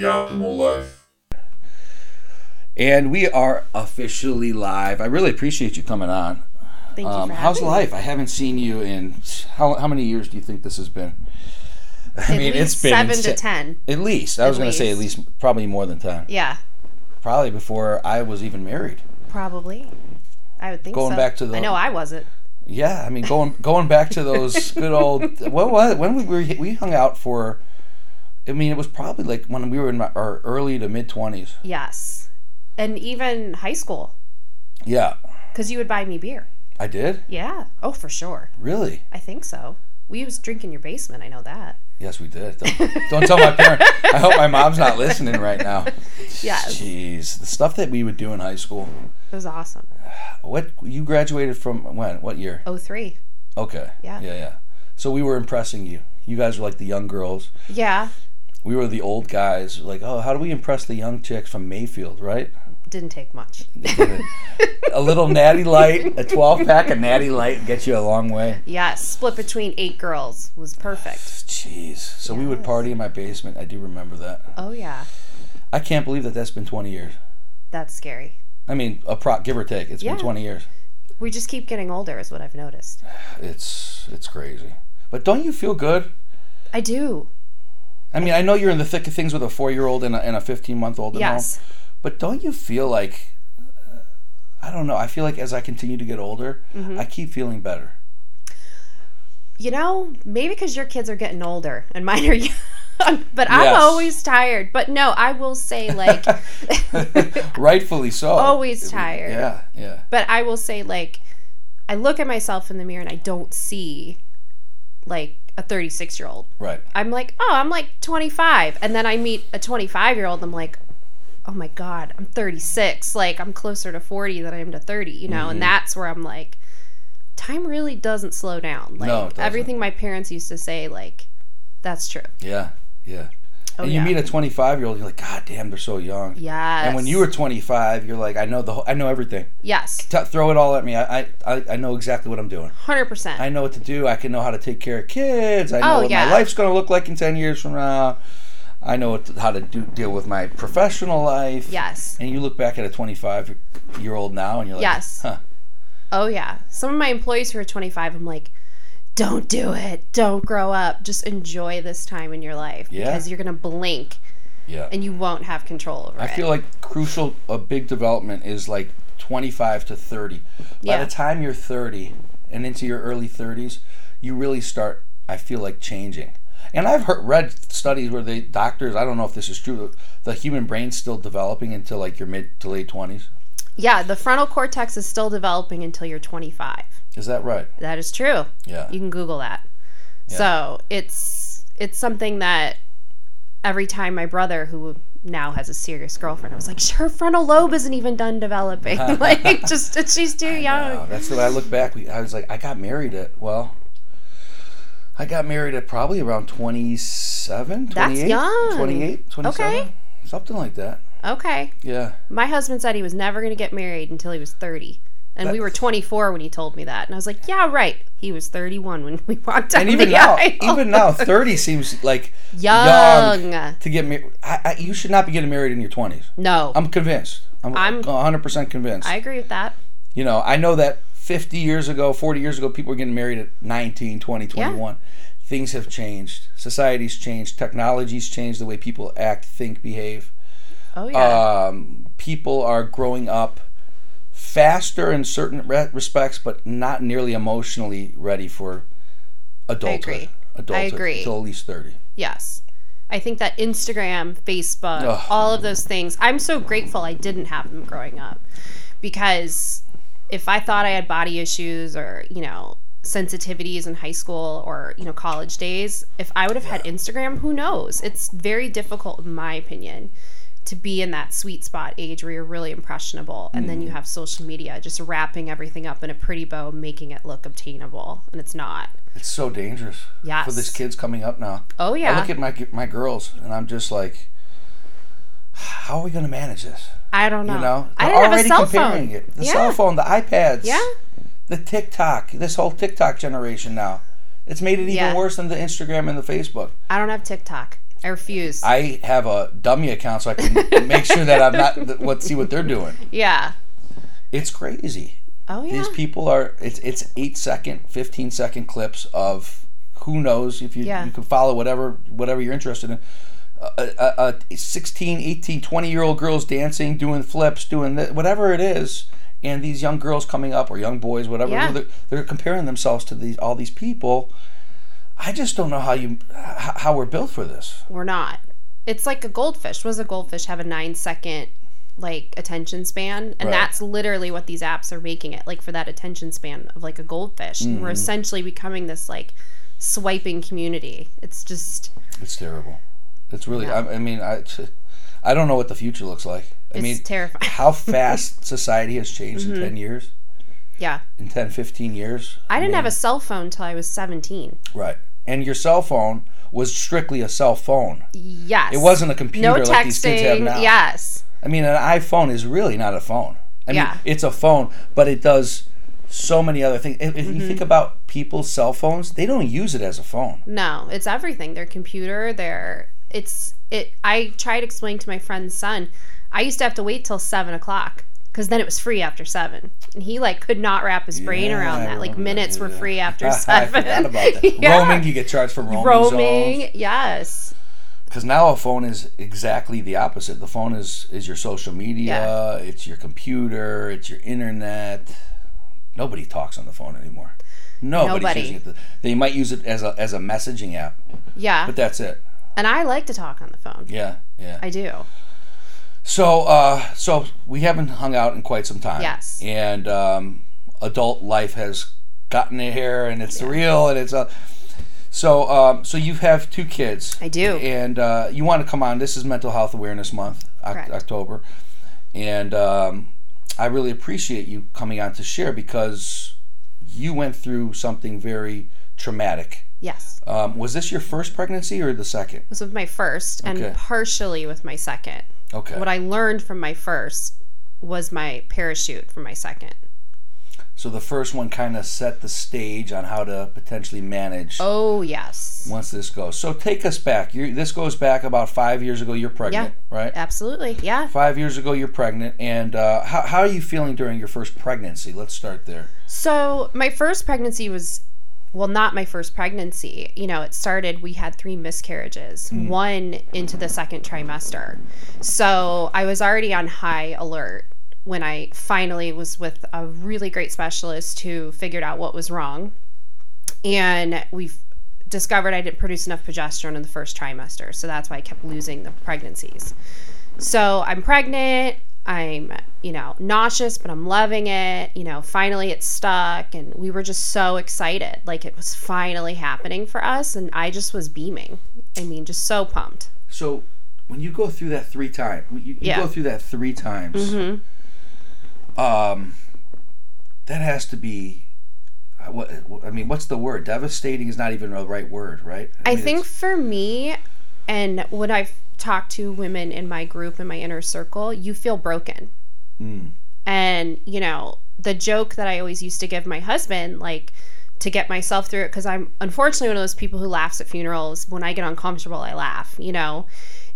the optimal life. And we are officially live. I really appreciate you coming on. Thank you Um, for how's having me. life? I haven't seen you in how, how many years do you think this has been? I At least seven to ten. At least I was going to say at least probably more than ten. Yeah, Probably before I was even married. probably. I would think Going so. back to the- I know I wasn't. Yeah, I mean going going back to those good old what was when we were we hung out for. I mean, it was probably like when we were in our early to mid twenties. Yes, and even high school, Yeah, because you would buy me beer. I did. Yeah. Oh, for sure. Really? I think so. We used to drink in your basement. I know that. Yes, we did. Don't, don't tell my parents. I hope my mom's not listening right now. Yes. Jeez, the stuff that we would do in high school. It was awesome. What you graduated from when? What year? Oh three. Okay. Yeah. Yeah, yeah. So we were impressing you. You guys were like the young girls. Yeah. We were the old guys. Like, oh, how do we impress the young chicks from Mayfield, right? Didn't take much. a little natty light, a 12 pack of natty light gets you a long way. Yes. Split between eight girls was perfect. Jeez. So we would party in my basement. I do remember that. Oh yeah. I can't believe that that's been 20 years. That's scary. I mean, a pro, give or take. It's Yeah. been 20 years. We just keep getting older, is what I've noticed. It's it's crazy. But don't you feel good? I do. I mean, I know you're in the thick of things with a four year old and a, and a 15 month old. Yes. But don't you feel like, I don't know, I feel like as I continue to get older, Mm-hmm. I keep feeling better. You know, maybe because your kids are getting older and mine are young. but I'm always tired. But no, I will say, like, Rightfully so. Always tired. Yeah, yeah. but I will say, like, I look at myself in the mirror and I don't see, like, a 36 year old. Right. I'm like, oh, I'm like 25. And then I meet a 25 year old. I'm like, oh my God, I'm 36. Like, I'm closer to 40 than I am to 30, you know? Mm-hmm. And that's where I'm like, time really doesn't slow down. Like, No, everything my parents used to say, like, that's true. Yeah, yeah. Oh, and you yeah. meet a 25 year old, you're like, God damn, they're so young. Yes. And when you were 25, you're like, I know the whole, I know everything. Yes. T- throw it all at me. I, I, I know exactly what I'm doing. 100%. I know what to do. I can know how to take care of kids. I oh, know Oh, what yeah. my life's going to look like in 10 years from now. I know what to, how to do, deal with my professional life. yes. And you look back at a 25 year old now and you're like, Yes. huh. Oh, yeah. Some of my employees who are 25, I'm like, don't do it. Don't grow up. Just enjoy this time in your life Yeah. because you're going to blink Yeah. and you won't have control over I it. I feel like crucial, a big development is like 25 to 30. By Yeah. the time you're 30 and into your early 30s, you really start, I feel like, changing. And I've heard, read studies where the doctors, I don't know if this is true, the human brain's still developing until like your mid to late 20s. yeah, the frontal cortex is still developing until you're 25. Is that right? That is true. Yeah. You can Google that. Yeah. So it's it's something that every time my brother, who now has a serious girlfriend, I was like, her frontal lobe isn't even done developing. like, just she's too young. That's the way I look back. We, I was like, I got married at, well, I got married at probably around 27, 28. young. 28, 27. Okay. Something like that. Okay. Yeah. My husband said he was never going to get married until he was 30. And we were 24 when he told me that. And I was like, yeah, right. He was 31 when we walked down And even the now, aisle. even now, 30 seems like young. to get married. You should not be getting married in your 20s. No, I'm convinced. I'm, I'm- 100% convinced. I agree with that. you know, I know that 50 years ago, 40 years ago, people were getting married at 19, 20, 21. Things have changed. Society's changed. Technology's changed the way people act, think, behave. Oh, yeah. Um, people are growing up faster in certain re- respects, but not nearly emotionally ready for adulthood. agree. Adulthood agree. Until at least 30. yes. I think that Instagram, Facebook, Ugh. all of those things, I'm so grateful I didn't have them growing up. Because if I thought I had body issues or, you know, sensitivities in high school or, you know, college days, if I would have had Instagram, who knows? It's very difficult, in my opinion, to be in that sweet spot age where you're really impressionable and Mm. then you have social media just wrapping everything up in a pretty bow, making it look obtainable. And it's not. It's so dangerous Yeah. for this kids coming up now. Oh, yeah I look at my my girls and I'm just like, how are we going to manage this? I don't know. You know, I They're didn't have a already cell comparing phone. it. The yeah. cell phone, the iPads, Yeah. the TikTok, this whole TikTok generation now. It's made it even Yeah. worse than the Instagram and the Facebook. I don't have TikTok. I refuse. I have a dummy account so I can make sure that I'm not what see what they're doing. yeah. It's crazy. Oh yeah. These people are it's it's eight second, fifteen second clips of who knows if you Yeah. you can follow whatever whatever you're interested in. A, a, a 16, 18, 20 year old girls dancing, doing flips, doing th- whatever it is, and these young girls coming up or young boys, whatever, Yeah. they're, they're comparing themselves to these all these people. I just don't know how you how we're built for this. We're not. It's like a goldfish. What does a goldfish have a nine second like attention span? And Right. that's literally what these apps are making it like for that attention span of like a goldfish. And Mm-hmm. we're essentially becoming this like swiping community. It's just It's terrible. It's really. Yeah. I, I mean, I, I don't know what the future looks like. I it's mean, terrifying. how fast society has changed in 10 years, Yeah. in 10, 15 years. I didn't have a cell phone till I was 17. Right. And your cell phone was strictly a cell phone. Yes. It wasn't a computer no like these kids have texting. now. Yes. I mean, an iPhone is really not a phone. I mean, Yeah. it's a phone, but it does so many other things. If, if Mm-hmm. you think about people's cell phones, they don't use it as a phone. No, it's everything. Their computer, their it's it. I tried explaining to my friend's son. I used to have to wait till seven o'clock because then it was free after seven, and he like could not wrap his brain Yeah, around that. Like remember that, minutes were yeah. free after I seven. forgot about that. Yeah. Roaming, you get charged for roaming. Roaming, zones. yes, Because now a phone is exactly the opposite. The phone is is your social media, it's your computer, it's your internet. Nobody talks on the phone anymore. Nobody's Nobody. using it. They might use it as a as a messaging app, yeah. but that's it. And I like to talk on the phone. Yeah, yeah. I do. So, uh, so we haven't hung out in quite some time. Yes. And um, adult life has gotten here, and it's real, and it's a. So, um, so you have two kids. I do. And uh, you want to come on? This is Mental Health Awareness Month, Correct. October, and um, I really appreciate you coming on to share because you went through something very traumatic. Yes, Um, was this your first pregnancy or the second? it was my first, and partially with my second. Okay. What I learned from my first was my parachute for my second. So the first one kind of set the stage on how to potentially manage Oh yes, once this goes. So take us back. you this goes back about five years ago. You're pregnant, right? absolutely, yeah. Five years ago, you're pregnant. And uh, how, how are you feeling during your first pregnancy? Let's start there. So my first pregnancy was well not my first pregnancy. You know, it started we had 3 miscarriages, hmm. one into the second trimester. So I was already on high alert when I finally was with a really great specialist who figured out what was wrong. And we've discovered I didn't produce enough progesterone in the first trimester. So that's why I kept losing the pregnancies. So I'm pregnant. I'm, you know, nauseous, but I'm loving it. You know, finally it's stuck. And we were just so excited. Like it was finally happening for us. And I just was beaming. I mean, just so pumped. So when you go through that three times, you, you Yeah. go through that three times. Mhm. Um, that has to be. uh, What I mean, what's the word? Devastating is not even the right word, right? I mean, think for me, and when I've talked to women in my group, in my inner circle, you feel broken. Mm. And, you know, the joke that I always used to give my husband, like, to get myself through it, because I'm unfortunately one of those people who laughs at funerals. When I get uncomfortable, I laugh, you know?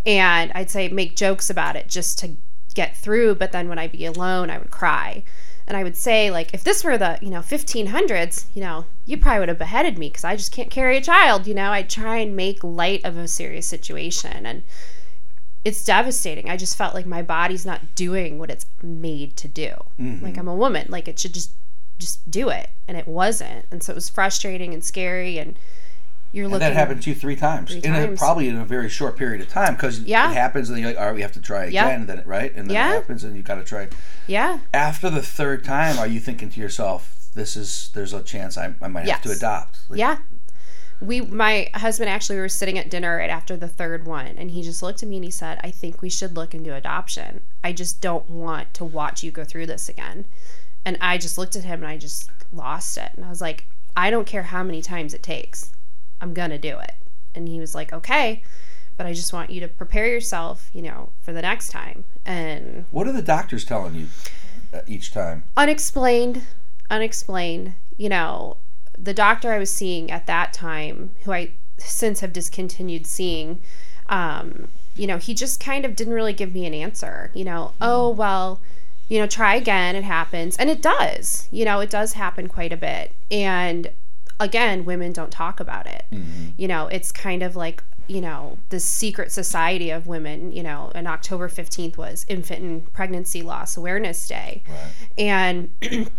And I'd say make jokes about it just to get through. But then when I'd be alone, I would cry. And I would say, like, if this were the, you know, 1500s, you know, you probably would have beheaded me because I just can't carry a child, you know? I'd try and make light of a serious situation. And it's devastating. I just felt like my body's not doing what it's made to do. Mhm. Like I'm a woman, like it should just just do it, and it wasn't. And so it was frustrating and scary. And you're And looking. that happened to you three times, Three in a, times. probably in a very short period of time, because Yeah. it happens, and then you're like, "All right, we have to try Yeah. again." Then right, and then Yeah. it happens, and you got to try. Yeah, After the third time, are you thinking to yourself, "This is there's a chance I, I might have to adopt"? Like, yeah. We, my husband actually, we were sitting at dinner right after the third one, and he just looked at me and he said, "I think we should look into adoption. I just don't want to watch you go through this again." And I just looked at him and I just lost it, and I was like, "I don't care how many times it takes, I'm gonna do it." And he was like, "Okay." But I just want you to prepare yourself, you know, for the next time. And What are the doctors telling you uh, each time? unexplained unexplained you know the doctor i was seeing at that time who i since have discontinued seeing um, you know, he just kind of didn't really give me an answer. You know, oh well, you know, try again. It happens, and it does. You know, it does happen quite a bit, and again, women don't talk about it. You know, it's kind of like you know this secret society of women. You know, and October fifteenth was Infant and Pregnancy Loss Awareness Day, and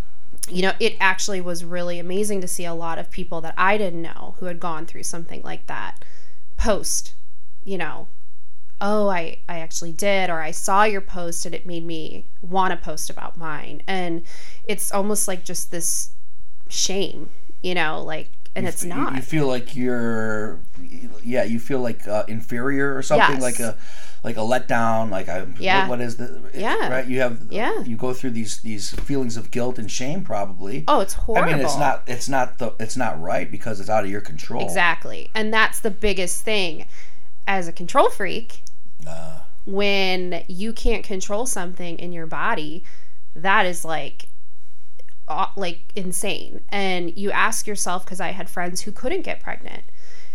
you know, it actually was really amazing to see a lot of people that I didn't know who had gone through something like that post, you know, oh, I, I actually did, or I saw your post and it made me want to post about mine. And it's almost like just this shame, you know, like, and it's You- not. You feel like you're, yeah, you feel like uh, inferior or something, Yes. like a, like a letdown. Like I, Yeah. what, what is the, Yeah. right? You have, Yeah. you go through these these feelings of guilt and shame, probably. oh, it's horrible. I mean, it's not, it's not the, it's not right because it's out of your control. Exactly. And that's the biggest thing. As a control freak, Uh, when you can't control something in your body, that is like like insane. And you ask yourself because I had friends who couldn't get pregnant.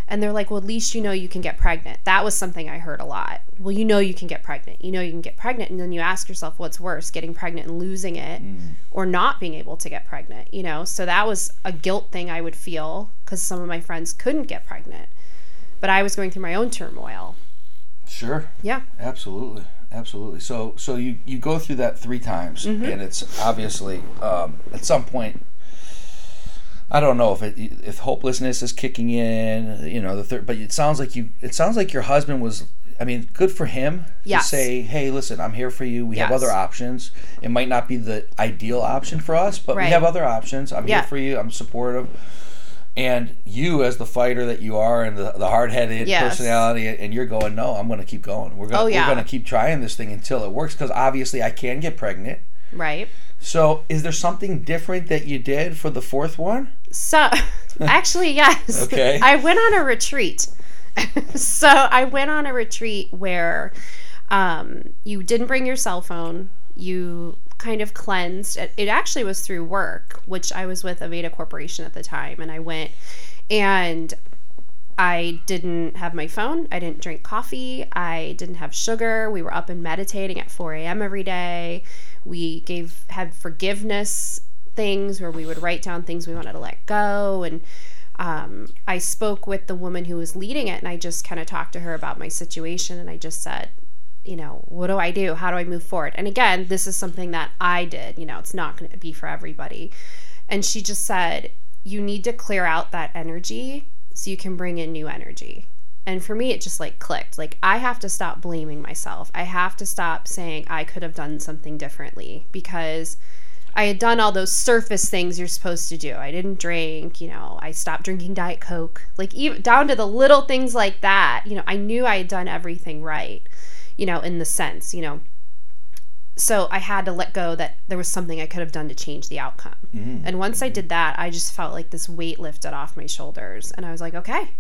And they're like, "Well, at least you know you can get pregnant." That was something I heard a lot. Well, you know you can get pregnant. You know you can get pregnant, and then you ask yourself, "What's worse, getting pregnant and losing it, mm. or not being able to get pregnant?" You know. So that was a guilt thing I would feel because some of my friends couldn't get pregnant, but I was going through my own turmoil. sure. Yeah. Absolutely, absolutely. So, so you you go through that three times, Mm-hmm. and it's obviously um, at some point. I don't know if it if hopelessness is kicking in, you know, the third. But it sounds like you. It sounds like your husband was. I mean, good for him Yes. to say, "Hey, listen, I'm here for you. We have other options. It might not be the ideal option for us, but we have other options. I'm Yeah. here for you. I'm supportive." And you, as the fighter that you are, and the, the hard-headed Yes. personality, and you're going, "No, I'm going to keep going. We're going. Oh, yeah. We're going to keep trying this thing until it works." Because obviously, I can get pregnant. Right. So, is there something different that you did for the fourth one? So, actually, yes. Okay. I went on a retreat. so, I went on a retreat where um, you didn't bring your cell phone. You kind of cleansed. It, actually was through work, which I was with Aveda Corporation at the time. And I went and I didn't have my phone. I didn't drink coffee. I didn't have sugar. We were up and meditating at 4 a.m. every day. We gave had forgiveness things where we would write down things we wanted to let go. And um, I spoke with the woman who was leading it, and I just kind of talked to her about my situation. And I just said, you know, what do I do? How do I move forward? And again, this is something that I did. You know, it's not going to be for everybody. And she just said, you need to clear out that energy so you can bring in new energy. And for me, it just like clicked. Like, I have to stop blaming myself. I have to stop saying I could have done something differently because I had done all those surface things you're supposed to do. I didn't drink, you know, I stopped drinking Diet Coke. Like, even down to the little things like that, you know, I knew I had done everything right, you know, in the sense, you know. So I had to let go that there was something I could have done to change the outcome. Mm. And once I did that, I just felt like this weight lifted off my shoulders. And I was like, okay,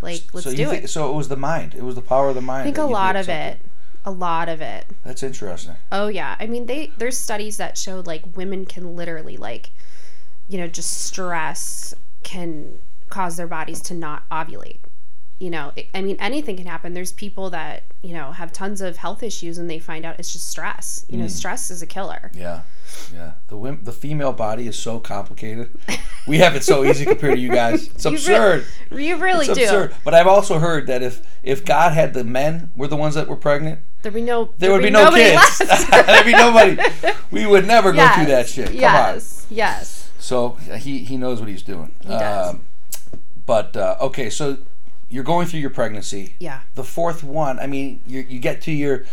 like, let's so do you it. so it was the mind. It was the power of the mind. I think a lot of it. A lot of it. That's interesting. Oh yeah. I mean they there's studies that showed like women can literally like you know just stress can cause their bodies to not ovulate. You know, I mean anything can happen. There's people that, you know, have tons of health issues and they find out it's just stress. You know, Mm. stress is a killer. Yeah, yeah. The wim- the female body is so complicated. We have it so easy compared to you guys. It's You re- absurd. You really it's do. absurd. But I've also heard that if if God had the men were the ones that were pregnant, There'd be no there would there'd be no kids. There'd be nobody. We would never go through that shit. Come on. yes. Yes. So he he knows what he's doing. He does. but uh, okay, so you're going through your pregnancy. Yeah. The fourth one. I mean, you you get to your.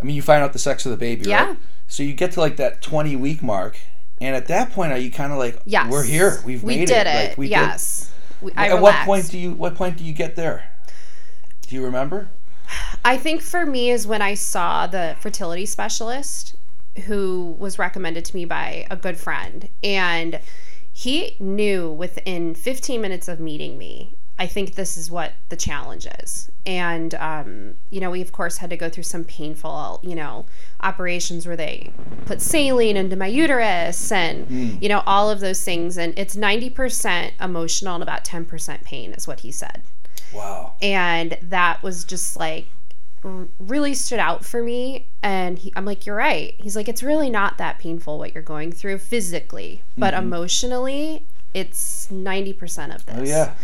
I mean, you find out the sex of the baby, Yeah. right? So you get to like that 20 week mark, and at that point, are you kind of like, Yes. we're here, we've we made did it. it. Like, we yes. We, Did. I At what point do you? What point do you get there? Do you remember? I think for me is when I saw the fertility specialist who was recommended to me by a good friend. And he knew within 15 minutes of meeting me, I think this is what the challenge is. And, um, you know, we of course had to go through some painful, you know, operations where they put saline into my uterus and, you know, all of those things. And it's 90% emotional and about 10% pain, is what he said. Wow. and that was just like r- really stood out for me and he, i'm like you're right he's like it's really not that painful what you're going through physically but emotionally it's 90% of this Oh yeah.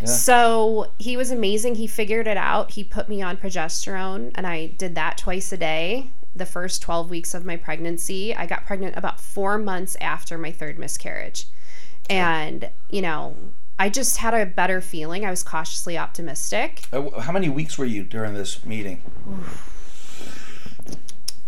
Yeah. so he was amazing. He figured it out. He put me on progesterone and i did that twice a day. The first 12 weeks of my pregnancy i got pregnant about four months after my third miscarriage. And you know i just had a better feeling. I was cautiously optimistic. Uh, How many weeks were you during this meeting?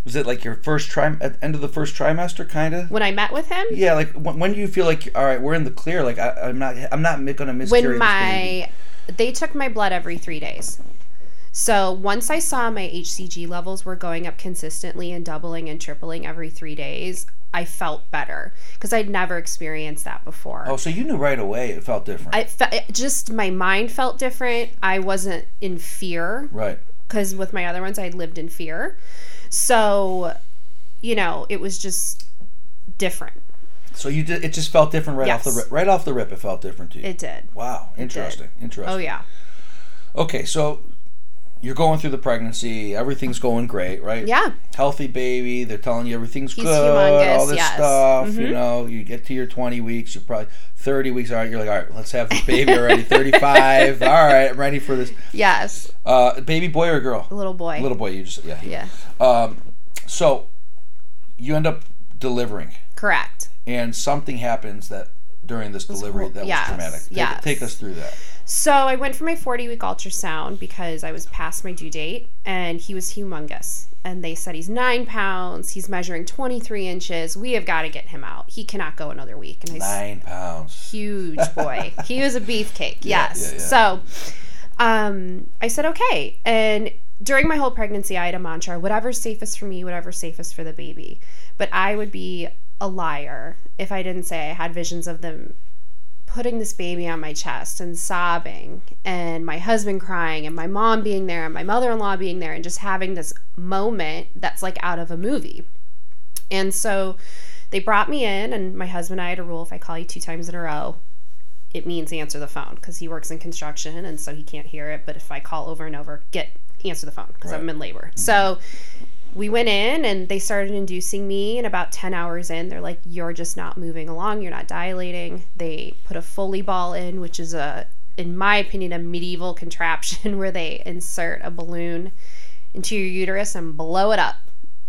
Was it like your first trim at the end of the first trimester, kind of? when I met with him, Yeah, like when, when do you feel like all right, we're in the clear? Like I, I'm not, I'm not gonna miscarry when my they took my blood every three days. So once I saw my HCG levels were going up consistently and doubling and tripling every three days, I felt better because I'd never experienced that before. Oh, so you knew right away it felt different, I fe- it just my mind felt different. I wasn't in fear right? because with my other ones I lived in fear. So, you know, it was just different. So you did. It just felt different right off the rip. Right off the rip, it felt different to you. It did. wow, interesting, interesting. Oh yeah. Okay, so you're going through the pregnancy. Everything's going great, right? Yeah. Healthy baby. They're telling you everything's He's good. humongous, all this yes. stuff. You Mhm. know, you get to your 20 weeks. You're probably 30 weeks. All right, you're like, all right, let's have this baby already. 35. all right, I'm ready for this. Yes. Uh, baby boy or girl? A little boy. Little boy. You just yeah. Yeah. Um, so you end up delivering, Correct. and something happens that during this delivery that was yes, traumatic. Take, yes. take us through that. So I went for my 40 week ultrasound because I was past my due date and he was humongous. And they said he's nine pounds, he's measuring 23 inches. We have got to get him out. He cannot go another week. And I Nine pounds. huge boy. he was a beefcake. Yeah, Yes. yeah, yeah. So um, I said, okay. And during my whole pregnancy, I had a mantra whatever's safest for me, whatever's safest for the baby. But I would be a liar if I didn't say I had visions of them putting this baby on my chest and sobbing and my husband crying and my mom being there and my mother-in-law being there and just having this moment that's like out of a movie. And so they brought me in and my husband and I had a rule if I call you two times in a row, it means answer the phone because he works in construction and so he can't hear it. But if I call over and over, get answer the phone because I'm in labor. So mm-hmm. We went in and they started inducing me and about 10 hours in they're like you're just not moving along you're not dilating they put a foley ball in which is a in my opinion a medieval contraption where they insert a balloon into your uterus and blow it up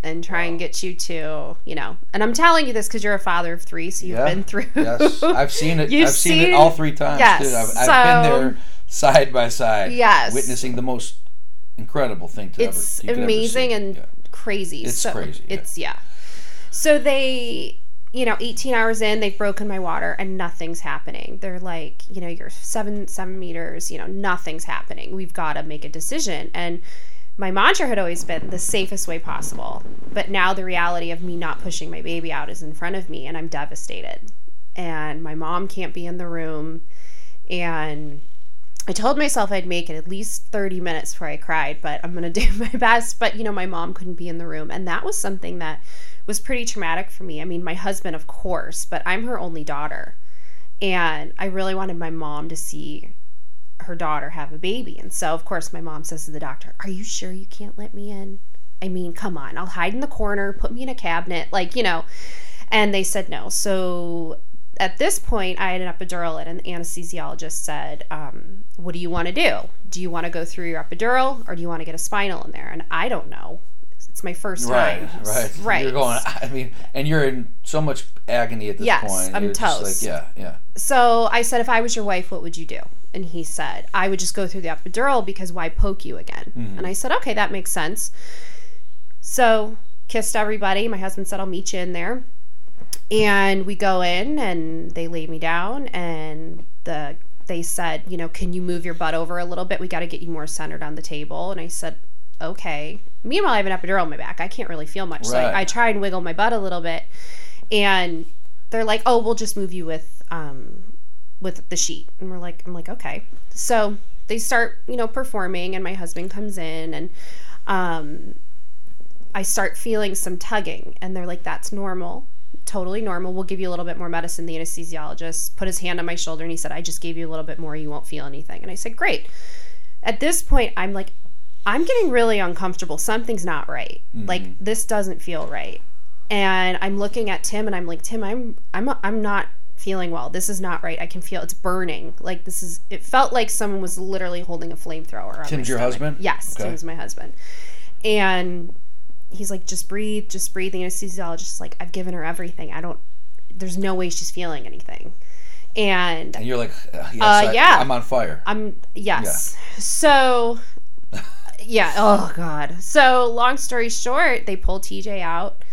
and try and get you to you know and i'm telling you this because you're a father of three so you've Yeah. been through Yes, I've seen it. I've seen, it all three times. Yes. I've, I've so- been there side by side. Yes. witnessing the most incredible thing to it's ever. amazing and Yeah. Crazy. It's so crazy, yeah. It's yeah. So they, you know, 18 hours in, they've broken my water and nothing's happening. They're like, you know, you're seven seven meters. You know, nothing's happening. We've got to make a decision. And my mantra had always been the safest way possible. But now the reality of me not pushing my baby out is in front of me, and I'm devastated. And my mom can't be in the room, and I told myself I'd make it at least 30 minutes before I cried, but I'm going to do my best. But, you know, my mom couldn't be in the room. And that was something that was pretty traumatic for me. I mean, my husband, of course, but I'm her only daughter. And I really wanted my mom to see her daughter have a baby. And so, of course, my mom says to the doctor, Are you sure you can't let me in? I mean, come on, I'll hide in the corner, put me in a cabinet, like, you know. And they said no. So at this point, I had an epidural, and an anesthesiologist said, um, What do you want to do? Do you want to go through your epidural or do you want to get a spinal in there? And I don't know. It's my first Right, time. right, Right. You're going. I mean, and you're in so much agony at this Yes, point. I'm toast. Like, yeah, yeah. So I said, If I was your wife, what would you do? And he said, I would just go through the epidural because why poke you again? And I said, Okay, that makes sense. So kissed everybody. My husband said, I'll meet you in there. And we go in and they lay me down and the they said, you know, can you move your butt over a little bit? We got to get you more centered on the table. And I said, okay. Meanwhile, I have an epidural in my back. I can't really feel much. So I, I try and wiggle my butt a little bit. And they're like, oh, we'll just move you with um, with the sheet. And we're like, I'm like, okay. So they start, you know, performing, and my husband comes in, and um, I start feeling some tugging, and they're like, that's normal. Totally normal. We'll give you a little bit more medicine. The anesthesiologist put his hand on my shoulder and he said, I just gave you a little bit more. You won't feel anything. And I said, Great. at this point, I'm like, I'm getting really uncomfortable. Something's not right. Mm-hmm. Like this doesn't feel right. And I'm looking at Tim and I'm like, Tim, I'm I'm I'm not feeling well. This is not right. I can feel it's burning. Like this is it felt like someone was literally holding a flamethrower on Tim's your husband? Yes, Okay. Tim's my husband. And he's like, just breathe, just breathe. The anesthesiologist is like, I've given her everything. I don't there's no way she's feeling anything. And And you're like, uh, yes, Uh, I, yeah. I'm on fire. I'm yes. So yeah, oh god. So long story short, they pull TJ out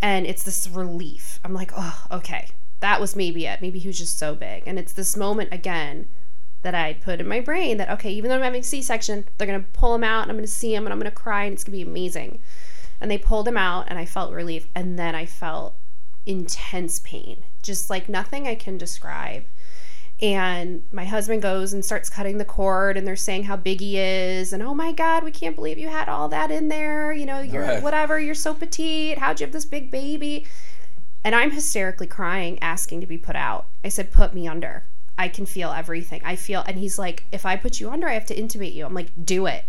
and it's this relief. I'm like, "Oh, okay. That was maybe it. Maybe he was just so big." And it's this moment again that I put in my brain that okay, even though I'm having a C-section, they're going to pull him out and I'm going to see him and I'm going to cry and it's going to be amazing. And they pulled him out and I felt relief and then I felt intense pain. Just like nothing I can describe. And my husband goes and starts cutting the cord and they're saying how big he is and oh my god we can't believe you had all that in there. You know you're Right. whatever you're so petite. How'd you have this big baby? And i'm hysterically crying asking to be put out. I said put me under. I can feel everything. I feel and he's like if i put you under i have to intubate you. I'm like do it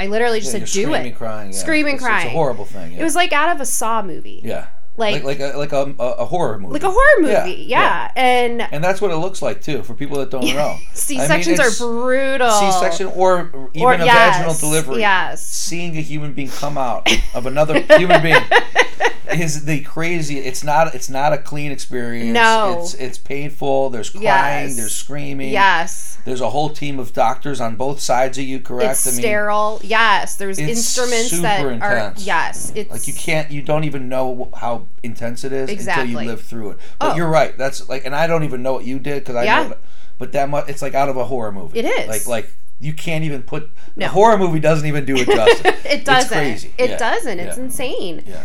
i literally just Yeah, said do screaming, it crying. Yeah. Screaming, It's- crying. It's a horrible thing. Yeah. it was like out of a saw movie yeah. Like- like like a, like a, a, horror movie. like a horror Yeah, movie yeah, and And that's what it looks like too for people that don't know. c I mean, sections are brutal C-section or even Or- a yes, vaginal delivery. yes Seeing a human being come out of another human being is the crazy. It's not. It's not a clean experience. No. It's it's painful. There's crying. Yes. There's screaming. yes There's a whole team of doctors on both sides of you. Correct. It's I mean, sterile. Yes, there's instruments that super are yes. It's Like you can't, you don't even know how intense it is Exactly. until you live through it. But Oh. you're right. That's like, and I don't even know what you did because I Yeah. know, but that much, it's like out of a horror movie. It is. like like you can't even put No. a horror movie doesn't even do it justice. It doesn't. It's crazy. It Yeah. doesn't. It's Yeah. insane. Yeah.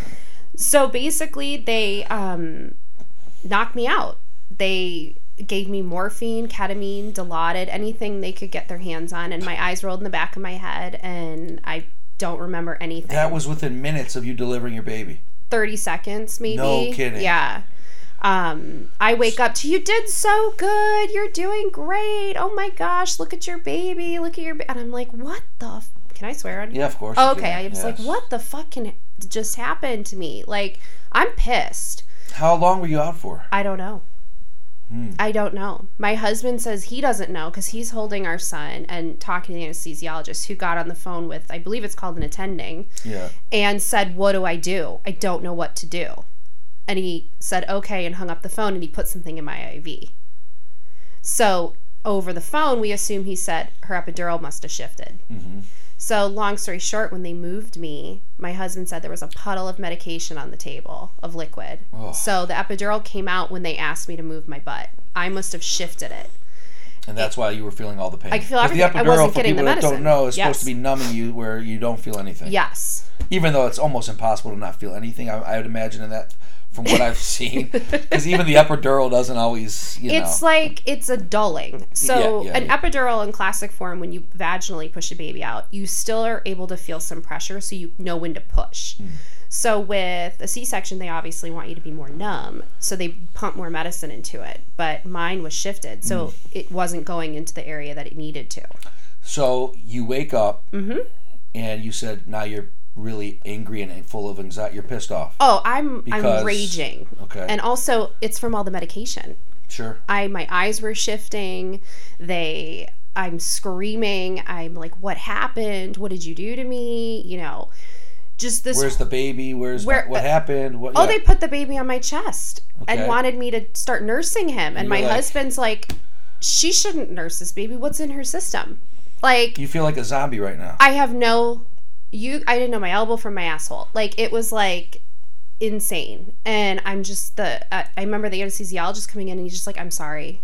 So basically, they um, knocked me out. They gave me morphine, ketamine, Dilaudid, anything they could get their hands on, and my eyes rolled in the back of my head, and I don't remember anything. That was within minutes of you delivering your baby. 30 seconds maybe. No kidding. Yeah. Um, I wake up to you did so good. You're doing great. Oh my gosh, look at your baby. Look at your ba-. and I'm like, "What the f- Can I swear on? Yeah, of course. Oh, okay. I was like, "What the fuck can just happen to me?" Like, I'm pissed. How long were you out for? I don't know. Hmm. I don't know. My husband says he doesn't know because he's holding our son and talking to the anesthesiologist who got on the phone with, I believe it's called an attending Yeah. and said, What do I do? I don't know what to do. And he said, Okay, and hung up the phone and he put something in my IV. So over the phone, we assume he said her epidural must have shifted. hmm So, long story short, when they moved me, my husband said there was a puddle of medication on the table of liquid. Oh. So, the epidural came out when they asked me to move my butt. I must have shifted it. And that's why you were feeling all the pain. I could feel everything. I The epidural, wasn't for getting people the that don't know, is Yes. supposed to be numbing you where you don't feel anything. Yes. even though it's almost impossible to not feel anything, I, I would imagine in that from what I've seen, because even the epidural doesn't always, you know. It's like it's a dulling. So Yeah, yeah, an yeah. epidural in classic form, when you vaginally push a baby out, you still are able to feel some pressure, so you know when to push. Hmm. So with a C-section, they obviously want you to be more numb, so they pump more medicine into it. But mine was shifted, so Hmm. it wasn't going into the area that it needed to. So you wake up hmm and you said now you're really angry and full of anxiety. You're pissed off. Oh, I'm Because- I'm raging, Okay. and also it's from all the medication. sure. I my eyes were shifting. They I'm screaming. I'm like, what happened? What did you do to me? You know, just this. Where's the baby? Where's Where- what happened? What? oh, yeah. they put the baby on my chest Okay. and wanted me to start nursing him. And you're my like- husband's like, she shouldn't nurse this baby. What's in her system? Like, You feel like a zombie right now. I have no. You, I didn't know my elbow from my asshole. Like it was like insane, and I'm just the. I I remember the anesthesiologist coming in, and he's just like, "I'm sorry,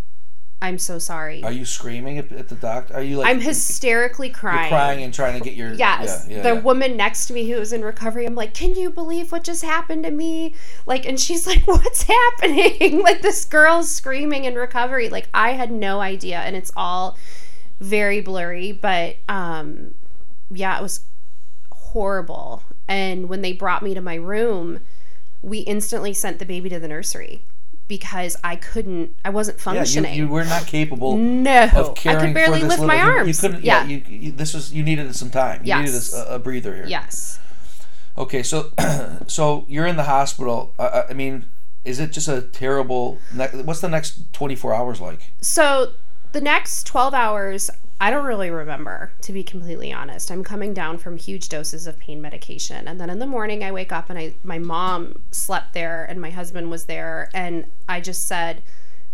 I'm so sorry." Are you screaming at, at the doctor? Are you like? I'm hysterically You're crying. crying and trying to get your. Yes. Yeah, yeah, the yeah. woman next to me who was in recovery, I'm like, can you believe what just happened to me? Like, and she's like, what's happening? like, this girl's screaming in recovery. Like, I had no idea. And it's all very blurry, but um, yeah, it was horrible. And when they brought me to my room, we instantly sent the baby to the nursery because I couldn't, I wasn't Yeah, you, functioning. you were not capable no, of caring I could barely for this lift little. my you- arms. You couldn't. yeah. Yeah. you, you, this was you needed some time. You needed Yes. a, a breather here. yes. Okay, so so you're in the hospital. Uh, I mean, is it just a terrible? Ne- what's the next 24 hours like? So the next 12 hours, I don't really remember, to be completely honest. I'm coming down from huge doses of pain medication. And then in the morning, I wake up and I, my mom slept there and my husband was there. And I just said,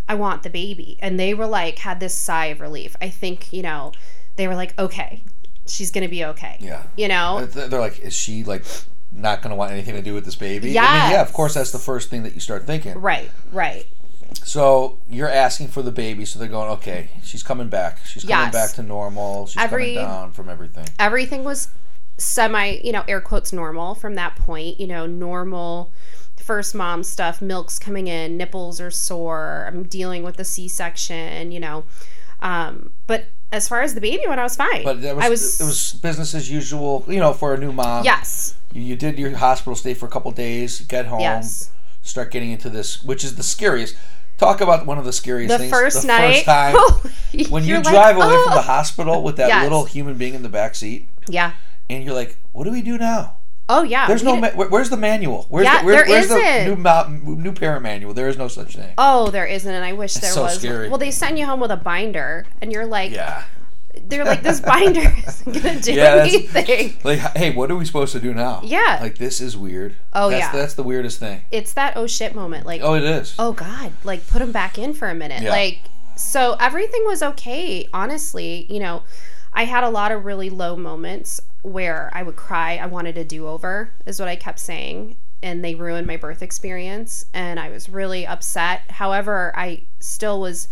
I want the baby. And they were like, had this sigh of relief. I think, you know, they were like, okay, she's going to be okay. Yeah. You know? They're like, is she like not going to want anything to do with this baby? I mean, yeah, of course, that's the first thing that you start thinking. Right, right. So you're asking for the baby, so they're going, okay, she's coming back. She's coming Yes. back to normal. She's Every- coming down from everything. everything was semi, you know, air quotes normal from that point, you know, normal first mom stuff, milk's coming in, nipples are sore, I'm dealing with the C-section, you know. Um, but as far as the baby went, I was fine. But that was, I was it was business as usual, you know, for a new mom. yes, You, you did your hospital stay for a couple days, get home, yes. start getting into this, which is the scariest. Talk about one of the scariest The things. first the night, First time. Oh, when you you're like, drive away "Oh." from the oh. hospital with that Yes. little human being in the back seat, yeah. and you're like, "What do we do now?" Oh yeah. There's we no. Ma- where's the manual? Where's Yeah, the, where, there where's isn't. new ma- new parent manual? There is no such thing. Oh, there isn't, and I wish there so was. scary. Well, they send you home with a binder, and you're like, Yeah. They're like, this binder isn't gonna do Yeah, anything. Like, hey, what are we supposed to do now? Yeah. Like this is weird. Oh, that's, yeah. That's the weirdest thing. It's that oh shit moment, like Oh, it is. oh god like put him back in for a minute Yeah. like so everything was okay honestly you know i had a lot of really low moments where i would cry i wanted a do-over is what i kept saying and they ruined my birth experience and i was really upset however i still was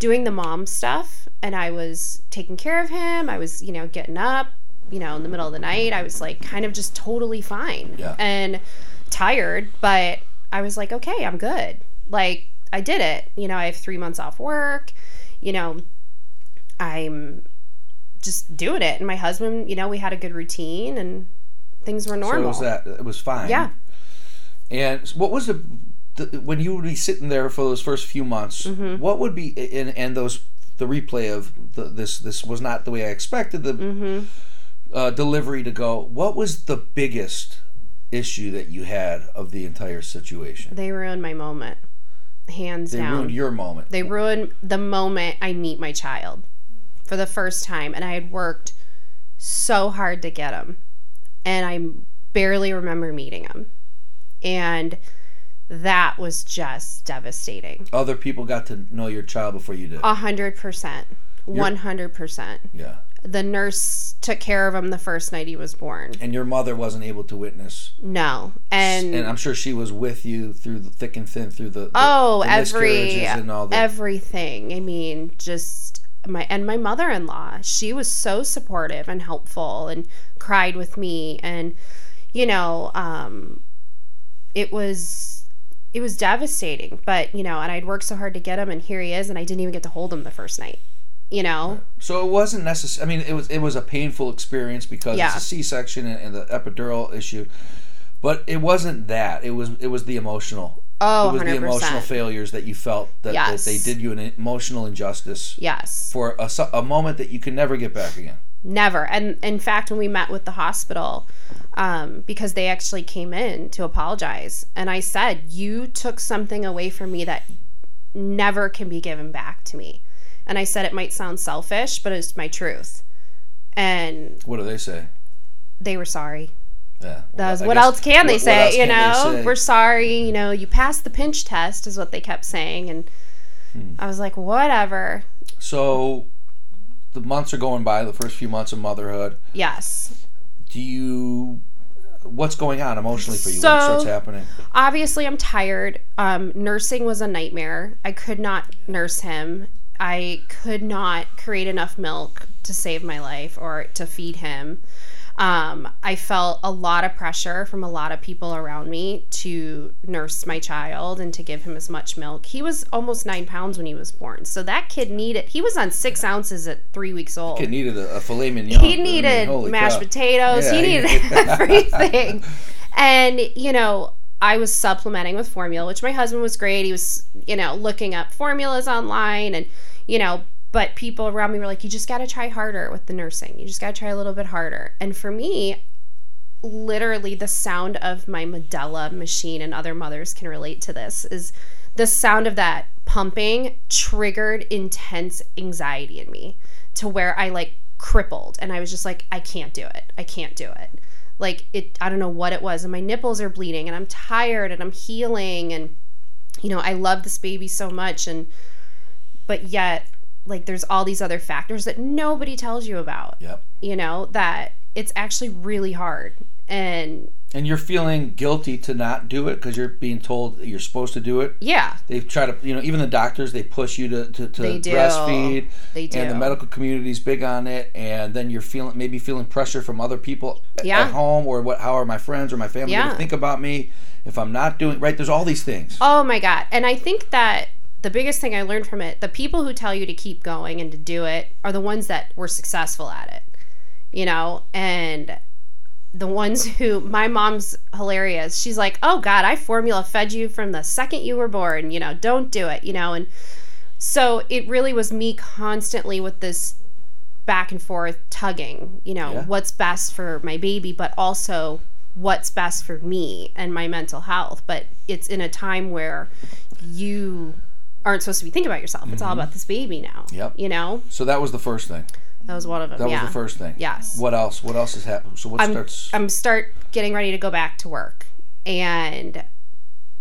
doing the mom stuff and i was taking care of him i was you know getting up you know in the middle of the night i was like kind of just totally fine Yeah. and tired but i was like okay i'm good like i did it you know i have three months off work you know i'm just doing it and my husband you know we had a good routine and things were So normal it was that. It was fine. yeah And what was the, the when you would be sitting there for those first few months? Mm-hmm. What would be and and those the replay of the, this this was not the way I expected the Mm-hmm. uh, delivery to go. What was the biggest issue that you had of the entire situation? they ruined my moment hands They down They ruined your moment. They ruined the moment I meet my child for the first time. And I had worked so hard to get him. And I barely remember meeting him. And that was just devastating. Other people got to know your child before you did. A hundred percent. One hundred percent. yeah. The nurse took care of him the first night he was born. And your mother wasn't able to witness. No. And, And I'm sure she was with you through the thick and thin, through the, the oh, the every and all the everything. I mean, just my and my mother-in-law. She was so supportive and helpful and cried with me and you know, um it was it was devastating, but you know, and I'd worked so hard to get him and here he is and I didn't even get to hold him the first night. You know? So it wasn't necessary. I mean, it was it was a painful experience because Yeah. it's a C-section and, and the epidural issue, but it wasn't that. It was it was the emotional. Oh, it was 100%. the emotional failures that you felt that, Yes. that they did you an emotional injustice Yes. for a, a moment that you can never get back again. Never. And in fact, when we met with the hospital, um, because they actually came in to apologize, and I said, You took something away from me that never can be given back to me. And I said, It might sound selfish, but it's my truth. And What do they say? they were sorry. Yeah. That was, what else can they what- say? you know, say? we're sorry. You know, you passed the pinch test, is what they kept saying. And Hmm. I was like, Whatever. So the months are going by. The first few months of motherhood. Yes. Do you? What's going on emotionally for you? So- what starts happening? obviously i'm tired um, nursing was a nightmare i could not nurse him i could not create enough milk to save my life or to feed him um, i felt a lot of pressure from a lot of people around me to nurse my child and to give him as much milk he was almost nine pounds when he was born so that kid needed he was on six ounces at three weeks old He needed a, a filet mignon. He mean, needed holy mashed cow. potatoes. Yeah, he he- needed everything. and you know, I was supplementing with formula, which my husband was great. He was, you know, looking up formulas online and, you know, but people around me were like, you just got to try harder with the nursing. You just got to try a little bit harder. And for me, literally the sound of my Medela machine and other mothers can relate to this is the sound of that pumping triggered intense anxiety in me to where I like crippled and I was just like I can't do it. I can't do it like it i don't know what it was and my nipples are bleeding and i'm tired and i'm healing and you know i love this baby so much and but yet like there's all these other factors that nobody tells you about Yep. you know that it's actually really hard and And you're feeling guilty to not do it because you're being told that you're supposed to do it. yeah They try to, you know, even the doctors, they push you to, to, to They do. breastfeed. They And the do. medical community's big on it. And then you're feeling, maybe feeling pressure from other people Yeah. at home or what, how are my friends or my family going to think about me if I'm not doing, right? There's all these things. Oh my God. And I think that the biggest thing I learned from it, the people who tell you to keep going and to do it are the ones that were successful at it, you know? And the ones who, my mom's hilarious. She's like, oh God, I formula fed you from the second you were born, you know, don't do it, you know? And so it really was me constantly with this back and forth tugging, you know, Yeah. what's best for my baby, but also what's best for me and my mental health. But it's in a time where you aren't supposed to be thinking about yourself. It's all about this baby now. Mm-hmm. Yep. You know, So that was the first thing. that was one of them. That yeah. was the first thing. Yes. What else? What else has happened? So what I'm, starts? I'm start getting ready to go back to work and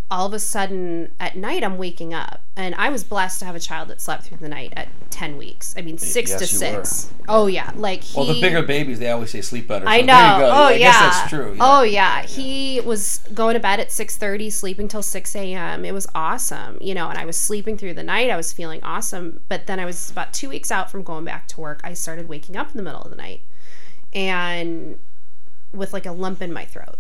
all of a sudden at night I'm waking up and I was blessed to have a child that slept through the night at 10 weeks. I mean 6 yes, to you 6. Oh yeah, like he well, the bigger babies, they always say sleep better. I know. There you go. Oh I yeah. guess that's true. Oh, yeah. Oh yeah. He was going to bed at six thirty, sleeping till six a.m. It was awesome, you know. And I was sleeping through the night. I was feeling awesome. But then I was about two weeks out from going back to work. I started waking up in the middle of the night, and with like a lump in my throat.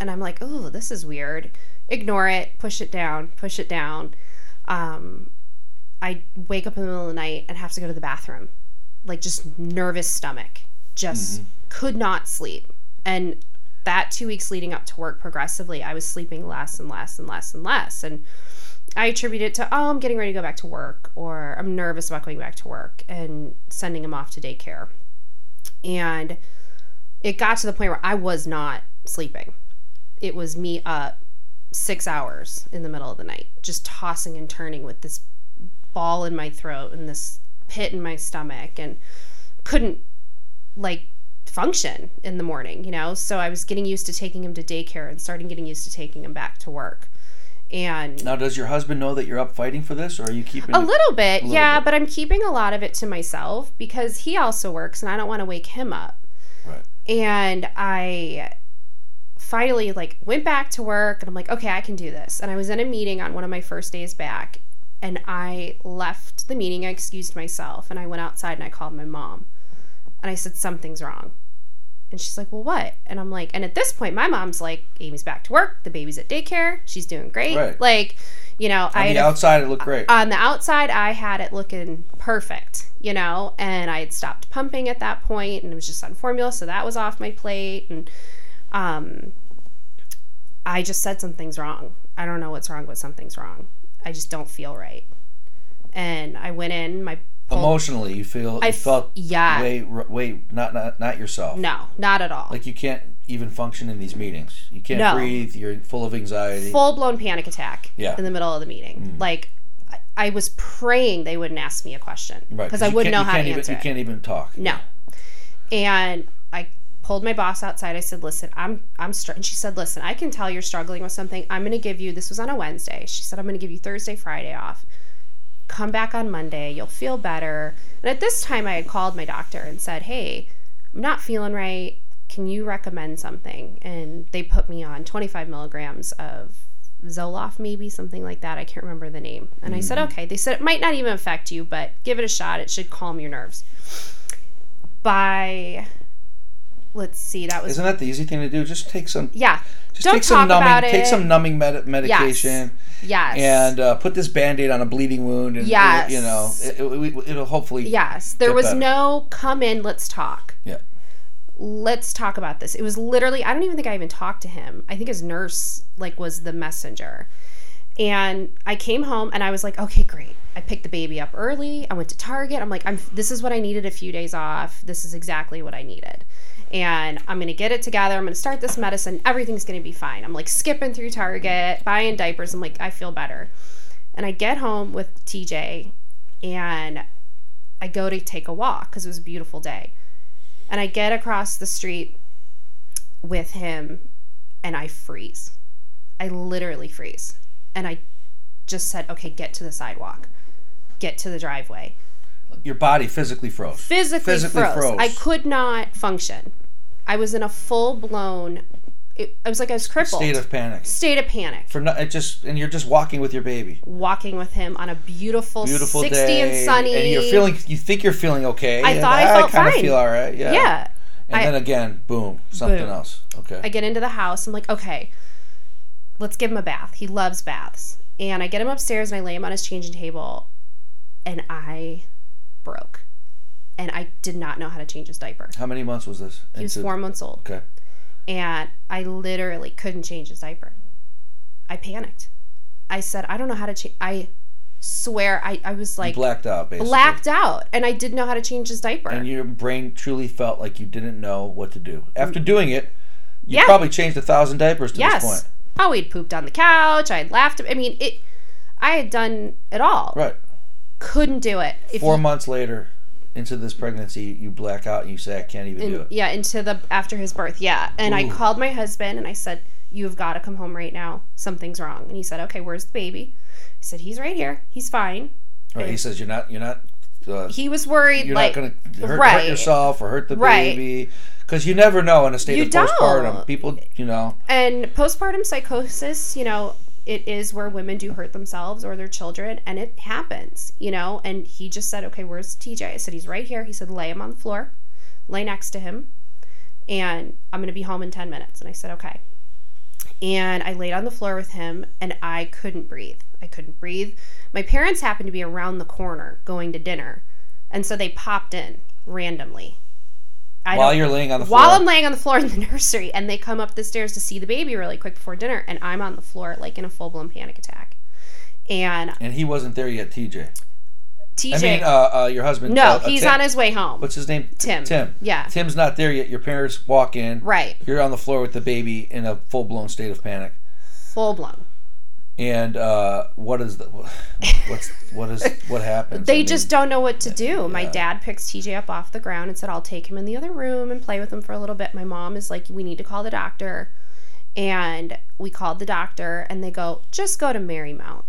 And I'm like, oh, this is weird. Ignore it. Push it down. Push it down. Um, I wake up in the middle of the night and have to go to the bathroom, like just nervous stomach, just could not sleep. And that two weeks leading up to work, progressively, I was sleeping less and less and less and less. And I attribute it to, oh, I'm getting ready to go back to work, or I'm nervous about going back to work and sending him off to daycare. And it got to the point where I was not sleeping. It was me up six hours in the middle of the night, just tossing and turning with this ball in my throat and this pit in my stomach, and couldn't like function in the morning, you know? So I was getting used to taking him to daycare and starting getting used to taking him back to work. And Now, does your husband know that you're up fighting for this, or are you keeping? a little bit, little yeah, bit. but I'm keeping a lot of it to myself because he also works and I don't want to wake him up. Right. And I finally like went back to work and I'm like, okay, I can do this. And I was in a meeting on one of my first days back and I left the meeting, I excused myself and I went outside and I called my mom. And I said something's wrong. And she's like, "Well, what?" And I'm like, and at this point my mom's like, "Amy's back to work. The baby's at daycare. She's doing great." Right. Like, you know, I On had the a outside, it looked great. on the outside i had it looking perfect you know and i had stopped pumping at that point and it was just on formula so that was off my plate and um i just said something's wrong i don't know what's wrong but something's wrong i just don't feel right and i went in my Emotionally, you feel I you felt yeah. way way not not not yourself. no not at all Like you can't even function in these meetings. You can't No. breathe. You're full of anxiety. full blown panic attack Yeah. in the middle of the meeting mm. like I, I was praying they wouldn't ask me a question right? because i wouldn't know how to even, answer You it. can't even talk. No. And pulled my boss outside. I said, "Listen, I'm I'm str-. and she said, "Listen, I can tell you're struggling with something. I'm going to give you this was on a Wednesday. She said, "I'm going to give you Thursday, Friday off. Come back on Monday. You'll feel better." And at this time I had called my doctor and said, "Hey, I'm not feeling right. Can you recommend something?" And they put me on 25 milligrams of Zoloft, maybe something like that. I can't remember the name. And I said, mm-hmm. okay. They said it might not even affect you, but give it a shot. It should calm your nerves. By, let's see, that was Isn't that the easy thing to do? Just take some. yeah. Just Don't take talk some numbing. Take some numbing med- medication. Yes. And uh, put this band-aid on a bleeding wound, and Yes. you know it, it'll hopefully yes, there was better. no come in, let's talk. Yeah. let's talk about this. It was literally, I don't even think I even talked to him. I think his nurse like was the messenger. And I came home and I was like, okay, great. I picked the baby up early. I went to Target. I'm like, I'm this is what I needed a few days off. This is exactly what I needed. And I'm gonna get it together. I'm gonna start this medicine. Everything's gonna be fine. I'm like skipping through Target, buying diapers. I'm like, I feel better. And I get home with TJ and I go to take a walk because it was a beautiful day. And I get across the street with him and I freeze. I literally freeze. And I just said, okay, get to the sidewalk, get to the driveway. Your body physically froze. Physically, Physically froze. froze. I could not function. I was in a full blown, it, I was like I was crippled. State of panic. State of panic. For no, it just and you're just walking with your baby. Walking with him on a beautiful, Beautiful 60 day, and sunny. and you're feeling. You think you're feeling okay. I and thought I felt I kind of feel all right. Yeah. Yeah. And I- then again, boom, something Boom. else. Okay. I get into the house. I'm like, okay, let's give him a bath. He loves baths. And I get him upstairs and I lay him on his changing table and I broke. And I did not know how to change his diaper. How many months was this? He was Into- four months old. Okay. And I literally couldn't change his diaper. I panicked. I said, I don't know how to change. I swear, I, I was like Blacked out, basically. blacked out and I didn't know how to change his diaper. And your brain truly felt like you didn't know what to do. After mm. doing it, you Yeah. probably changed a thousand diapers to yes. this point. Oh, he'd pooped on the couch. I'd laughed. I mean, it. I had done it all. Right. Couldn't do it. If Four months later, into this pregnancy, you black out and you say, "I can't even do it." yeah, into the after his birth. Yeah, and I called my husband and I said, "You've got to come home right now. Something's wrong." And he said, "Okay, where's the baby?" I said, "He's right here. He's fine." Right. He says, "You're not. You're not. Uh, He was worried, you're like, not going to hurt, hurt yourself or hurt the Right. baby." Because you never know in a state You of postpartum. don't. People, you know, and postpartum psychosis, you know, it is where women do hurt themselves or their children, and it happens, you know. And he just said, "Okay, where's TJ?" I said, "He's right here." He said, "Lay him on the floor, lay next to him, and I'm gonna be home in ten minutes." And I said, "Okay." And I laid on the floor with him, and I couldn't breathe. I couldn't breathe. My parents happened to be around the corner going to dinner, and so they popped in randomly. I while you're laying on the floor. while I'm laying on the floor in the nursery, and they come up the stairs to see the baby really quick before dinner, and I'm on the floor like in a full blown panic attack. And and he wasn't there yet, TJ. TJ, I mean, uh, uh, your husband. no, uh, uh, he's Tim. on his way home. What's his name? Tim. Tim. Yeah. Tim's not there yet. Your parents walk in. right, You're on the floor with the baby in a full blown state of panic. full blown. And uh, what is the what's what is what happens? They I mean, just don't know what to do. My yeah. dad picks TJ up off the ground and said, I'll take him in the other room and play with him for a little bit. My mom is like, We need to call the doctor. And we called the doctor, and they go, Just go to Marymount,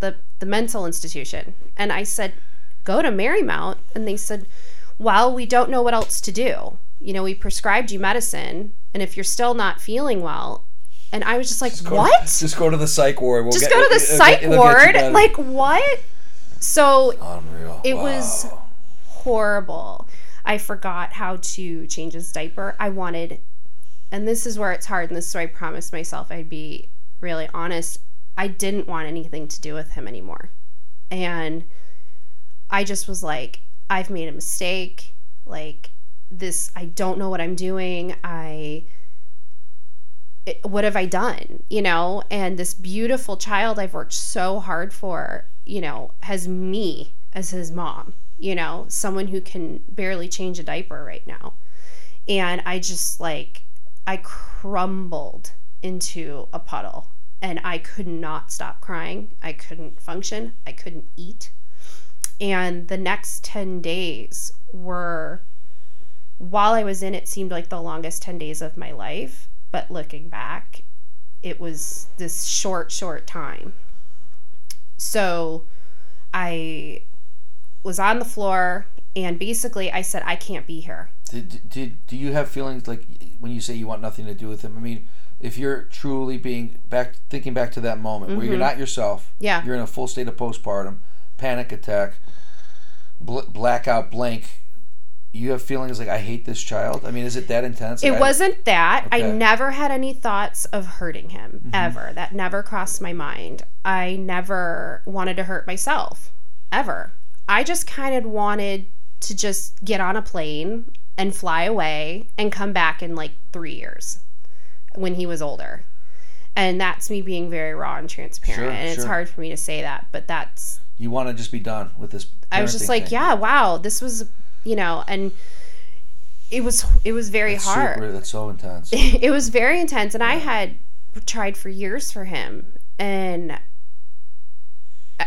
the, the mental institution. And I said, Go to Marymount. And they said, Well, we don't know what else to do. You know, we prescribed you medicine, and if you're still not feeling well, and I was just like, go- What? Just go to the psych ward. We'll just get- go to the it'll psych it'll you ward. Like what? So unreal. it Wow. was horrible. I forgot how to change his diaper. I wanted, and this is where it's hard, and this is where I promised myself I'd be really honest. I didn't want anything to do with him anymore. And I just was like, I've made a mistake. Like, this, I don't know what I'm doing. I, it- what have I done? You know, and this beautiful child I've worked so hard for, you know, has me as his mom, you know, someone who can barely change a diaper right now. And I just like, I crumbled into a puddle and I could not stop crying. I couldn't function. I couldn't eat. And the next 10 days were, while I was in it, seemed like the longest 10 days of my life. But looking back, it was this short, short time. So I was on the floor and basically I said, I can't be here. Did, did do you have feelings like when you say you want nothing to do with him? I mean, if you're truly being back, thinking back to that moment where you're Mhm. not yourself, Yeah. you're in a full state of postpartum, panic attack, bl- blackout, blank. You have feelings like I hate this child. I mean, is it that intense? It I- wasn't that. I never had any thoughts of hurting him mm-hmm. ever. That never crossed my mind. I never wanted to hurt myself ever. I just kind of wanted to just get on a plane and fly away and come back in like three years when he was older. And that's me being very raw and transparent. Sure, and it's sure. hard for me to say that, but that's You want to just be done with this. I was just like, thing. yeah, wow, this was, you know, and it was it was very That's hard. Super, that's so intense. it was very intense and i had tried for years for him and uh,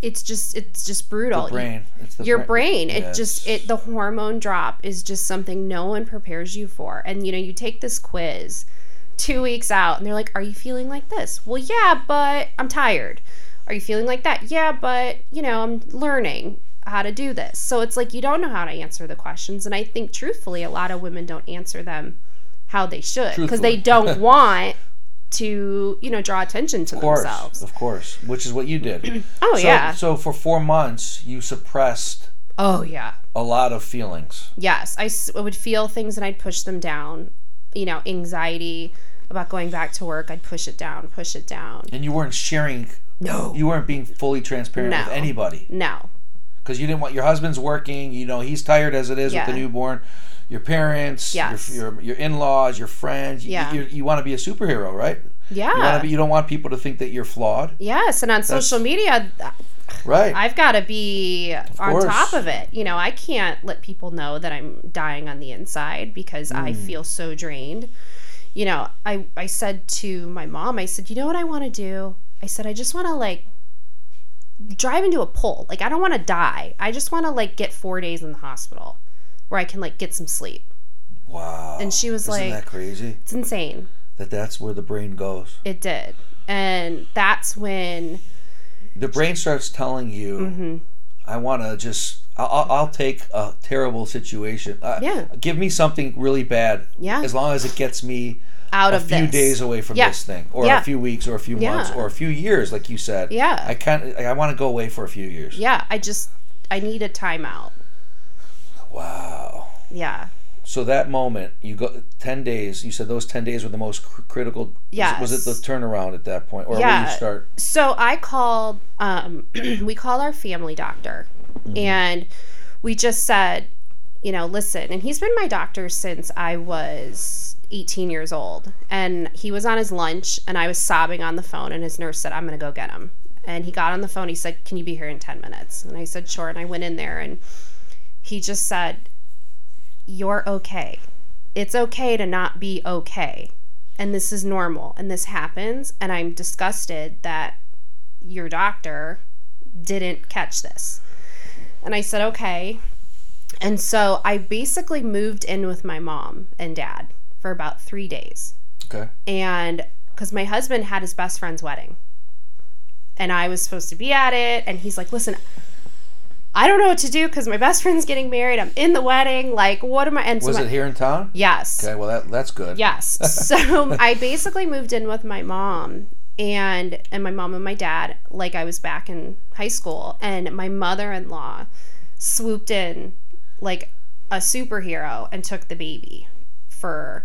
it's just it's just brutal. The brain. It's the your bra- brain it Yeah, just it the hormone drop is just something no one prepares you for. And you know you take this quiz two weeks out and they're like are you feeling like this? Well yeah but i'm tired. Are you feeling like that? Yeah but you know i'm learning how to do this so it's like you don't know how to answer the questions and i think truthfully a lot of women don't answer them how they should because they don't want to you know draw attention to Of course, themselves of course, which is what you did. oh so, yeah So for four months, you suppressed oh yeah a lot of feelings. Yes, I would feel things and I'd push them down. You know, anxiety about going back to work, I'd push it down, push it down. and you weren't sharing. No. You weren't being fully transparent with anybody No. Because you didn't want your husband's working. You know he's tired as it is Yeah. with the newborn. Your parents, Yes. your, your your in laws, your friends. You, Yeah. you, you want to be a superhero, right? Yeah. You be. You don't want people to think that you're flawed, yes, and on social media, right? I've got to be on course. top of it. You know, I can't let people know that I'm dying on the inside because I Mm. feel so drained. You know, I I said to my mom, I said, "You know what I want to do?" I said, "I just want to like drive into a pole. Like I don't want to die. I just want to like get 4 days in the hospital where I can like get some sleep." wow. And she was Isn't like- that crazy? It's insane. That that's where the brain goes. It did. And that's when The brain starts telling you, Mm-hmm. "I want to just." I'll, I'll- I'll take a terrible situation. Uh, Yeah. Give me something really bad. Yeah. As long as it gets me out of a few this. days away from Yeah. this thing, or Yeah. a few weeks, or a few months, Yeah. or a few years, like you said. Yeah. I can't. I want to go away for a few years. Yeah, I just I need a timeout. Wow. Yeah. So that moment, you go ten days. You said those ten days were the most cr- critical. Was. Was, it the turnaround at that point, or where Yeah. you start? So I called um we called our family doctor and we just said, you know, listen, and he's been my doctor since I was 18 years old. And he was on his lunch and I was sobbing on the phone and his nurse said, I'm going to go get him. And he got on the phone. He said, "Can you be here in 10 minutes?" And I said, "Sure." And I went in there and he just said, "You're okay. It's okay to not be okay." and this is normal and this happens and i'm disgusted that your doctor didn't catch this and i said okay and so i basically moved in with my mom and dad for about three days Okay. and because my husband had his best friend's wedding and i was supposed to be at it and he's like listen i don't know what to do because my best friend's getting married i'm in the wedding like what am i and so Was my- it here in town? yes Okay. Well, that that's good. Yes. So I basically moved in with my mom and and my mom and my dad like I was back in high school and my mother-in-law swooped in like a superhero and took the baby for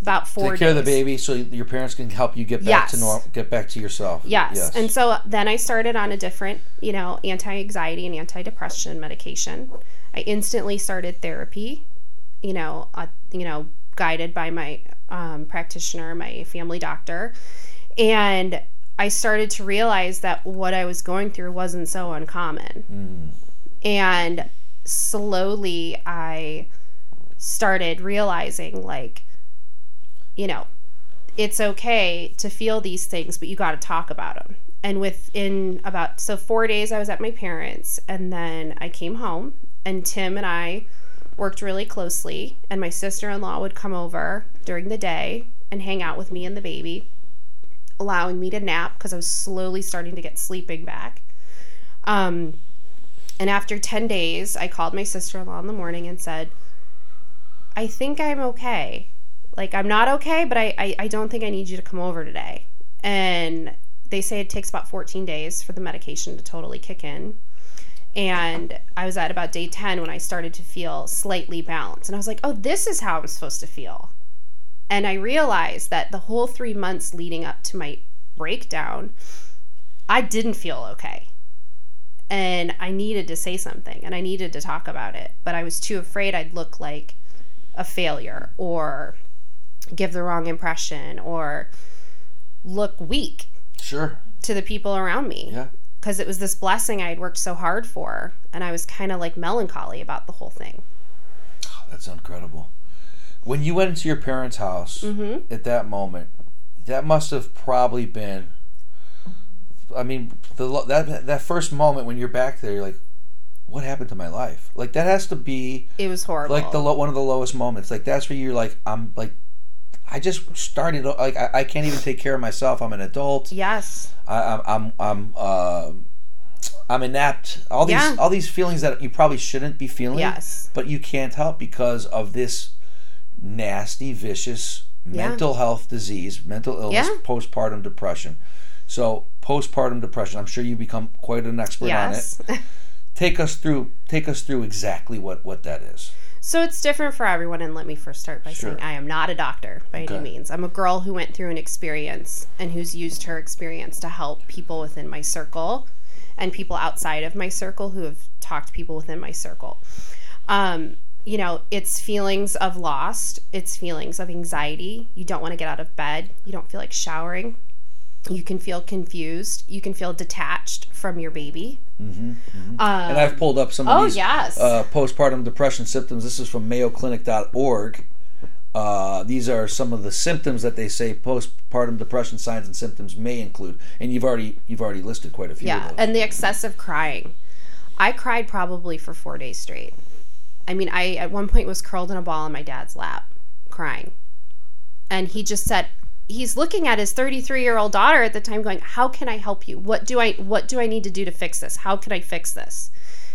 about 4 Take care of the baby so your parents can help you get back to normal, get back to yourself. Yes. And so then I started on a different, you know, anti-anxiety and anti-depression medication. I instantly started therapy, you know, uh, you know, guided by my um, practitioner, my family doctor, and I started to realize that what I was going through wasn't so uncommon. And slowly I started realizing like you know it's okay to feel these things, but you got to talk about them. And within about so four days, I was at my parents, and then I came home, and Tim and I worked really closely, and my sister in law would come over during the day and hang out with me and the baby, allowing me to nap because I was slowly starting to get sleeping back. Um, and after 10 days, I called my sister in law in the morning and said, I think I'm okay. Like i'm not okay but I, I i don't think i need you to come over today. And they say it takes about 14 days for the medication to totally kick in. And i was at about day 10 when i started to feel slightly balanced. And i was like oh this is how i'm supposed to feel. And i realized that the whole three months leading up to my breakdown i didn't feel okay and I needed to say something and I needed to talk about it, but I was too afraid I'd look like a failure or give the wrong impression or look weak Sure. to the people around me Yeah. because it was this blessing I had worked so hard for and I was kind of like melancholy about the whole thing. Oh, that's incredible. When you went into your parents' house Mm-hmm. at that moment, that must have probably been. I mean, the that that first moment when you're back there, you're like, "What happened to my life?" Like that has to be It was horrible. like the lo- one of the lowest moments. Like that's where you're like, "I'm like, I just started. Like I, I can't even take care of myself. I'm an adult. yes. I, I'm I'm I'm uh, I'm inept. All these Yeah. all these feelings that you probably shouldn't be feeling. Yes. But you can't help because of this nasty, vicious Yeah. mental health disease, mental illness, Yeah. postpartum depression. So postpartum depression. I'm sure you become quite an expert on it. Yes. Take us through. Take us through exactly what what that is. So it's different for everyone, and let me first start by Sure. saying I am not a doctor by Okay. any means. I'm a girl who went through an experience and who's used her experience to help people within my circle and people outside of my circle who have talked to people within my circle. Um, you know, it's feelings of lost, it's feelings of anxiety. You don't want to get out of bed, you don't feel like showering. You can feel confused. You can feel detached from your baby. Um, And I've pulled up some of oh these yes, uh, postpartum depression symptoms. This is from MayoClinic.org. Uh, these are some of the symptoms that they say postpartum depression signs and symptoms may include, and you've already you've already listed quite a few Yeah, and the excessive crying. I cried probably for four days straight. I mean, I at one point was curled in a ball on my dad's lap, crying. And he just said, he's looking at his 33 year old daughter at the time, going, "How can I help you? What do I what do I need to do to fix this? How can I fix this?"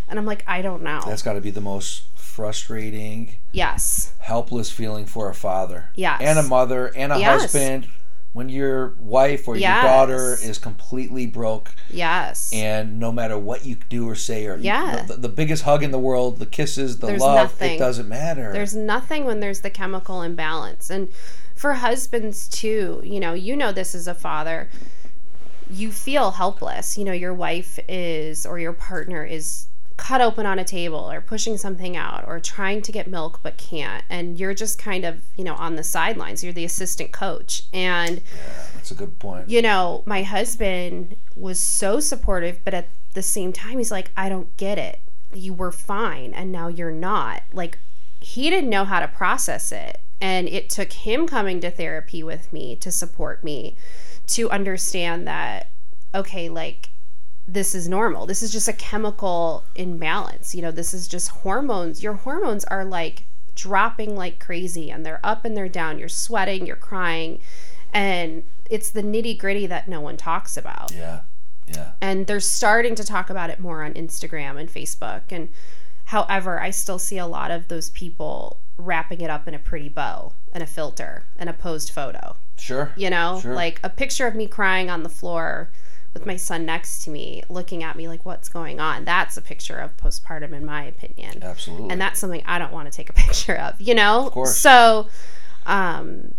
And I'm like, I don't know. That's got to be the most frustrating, yes, helpless feeling for a father, Yes. and a mother, and a Yes. husband. When your wife or your daughter is completely broke, yes, and no matter what you do or say, or Yeah. the, the biggest hug in the world, the kisses, the There's love, nothing. it doesn't matter. There's nothing when there's the chemical imbalance. And for husbands too, you know, you know this as a father. You feel helpless. You know, your wife is or your partner is cut open on a table or pushing something out or trying to get milk but can't and you're just kind of, you know, on the sidelines. You're the assistant coach. And yeah, That's a good point. you know, my husband was so supportive, but at the same time, he's like, I don't get it. You were fine, and now you're not. Like, he didn't know how to process it. And it took him coming to therapy with me to support me to understand that, okay, like, this is normal. This is just a chemical imbalance. You know, this is just hormones. Your hormones are like dropping like crazy and they're up and they're down. You're sweating, you're crying. And it's the nitty gritty that no one talks about. Yeah, yeah. And they're starting to talk about it more on Instagram and Facebook. And however, I still see a lot of those people wrapping it up in a pretty bow and a filter and a posed photo. Sure. You know, Sure. like a picture of me crying on the floor with my son next to me, looking at me like, what's going on? That's a picture of postpartum, in my opinion. Absolutely. And that's something I don't want to take a picture of, you know? Of course. So, um,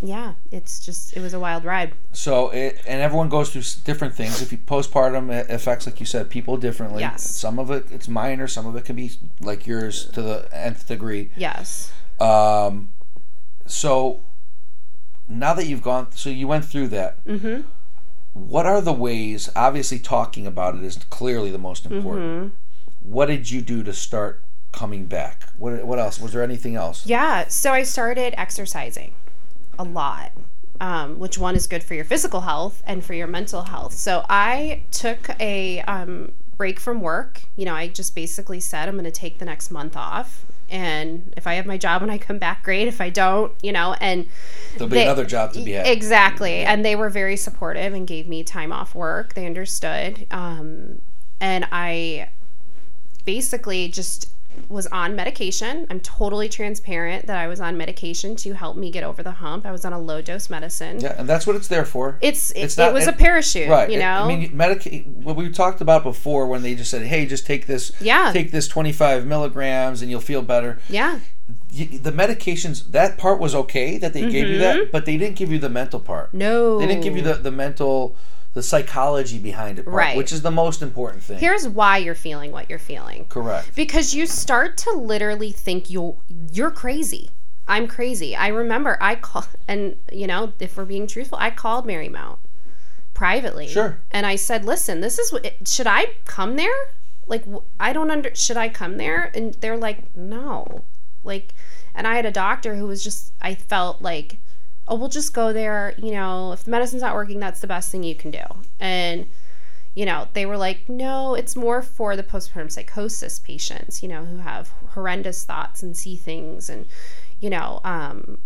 yeah, it's just, it was a wild ride. So, it, and everyone goes through different things. If you postpartum it affects, like you said, people differently. Yes. Some of it it's minor. Some of it can be like yours to the nth degree. Yes. Um, so now that you've gone, so you went through that. Mm-hmm. What are the ways? Obviously, talking about it is clearly the most important. Mm-hmm. What did you do to start coming back? What What else? Was there anything else? Yeah. So I started exercising a lot, um, which one is good for your physical health and for your mental health. So I took a um, break from work. You know, I just basically said I'm going to take the next month off. And if I have my job when I come back, great. If I don't, you know, and There'll be They- another job to be had. Exactly. And they were very supportive and gave me time off work. They understood. Um, and I basically just was on medication. I'm totally transparent that I was on medication to help me get over the hump. I was on a low dose medicine. yeah, and that's what it's there for. It's, it, It's not- it was it- a parachute, Right. you It- know? I mean, medicate. What we talked about before, when they just said, "Hey, just take this. Yeah. Take this 25 milligrams, and you'll feel better." yeah. The medications. That part was okay that they gave you Mm-hmm. that, but they didn't give you the mental part. No. They didn't give you the the mental. The psychology behind it, part, Right. Which is the most important thing. Here's why you're feeling what you're feeling. Correct. because you start to literally think you you're crazy. I'm crazy. I remember I call and you know if we're being truthful, I called Marymount privately. Sure. And I said, "Listen, this is what should I come there? Like I don't under should I come there?" And they're like, "No." Like and I had a doctor who was just I felt like, "Oh, we'll just go there, you know, if the medicine's not working, that's the best thing you can do." And you know, they were like, no, it's more for the postpartum psychosis patients, you know, who have horrendous thoughts and see things. And, you know, um,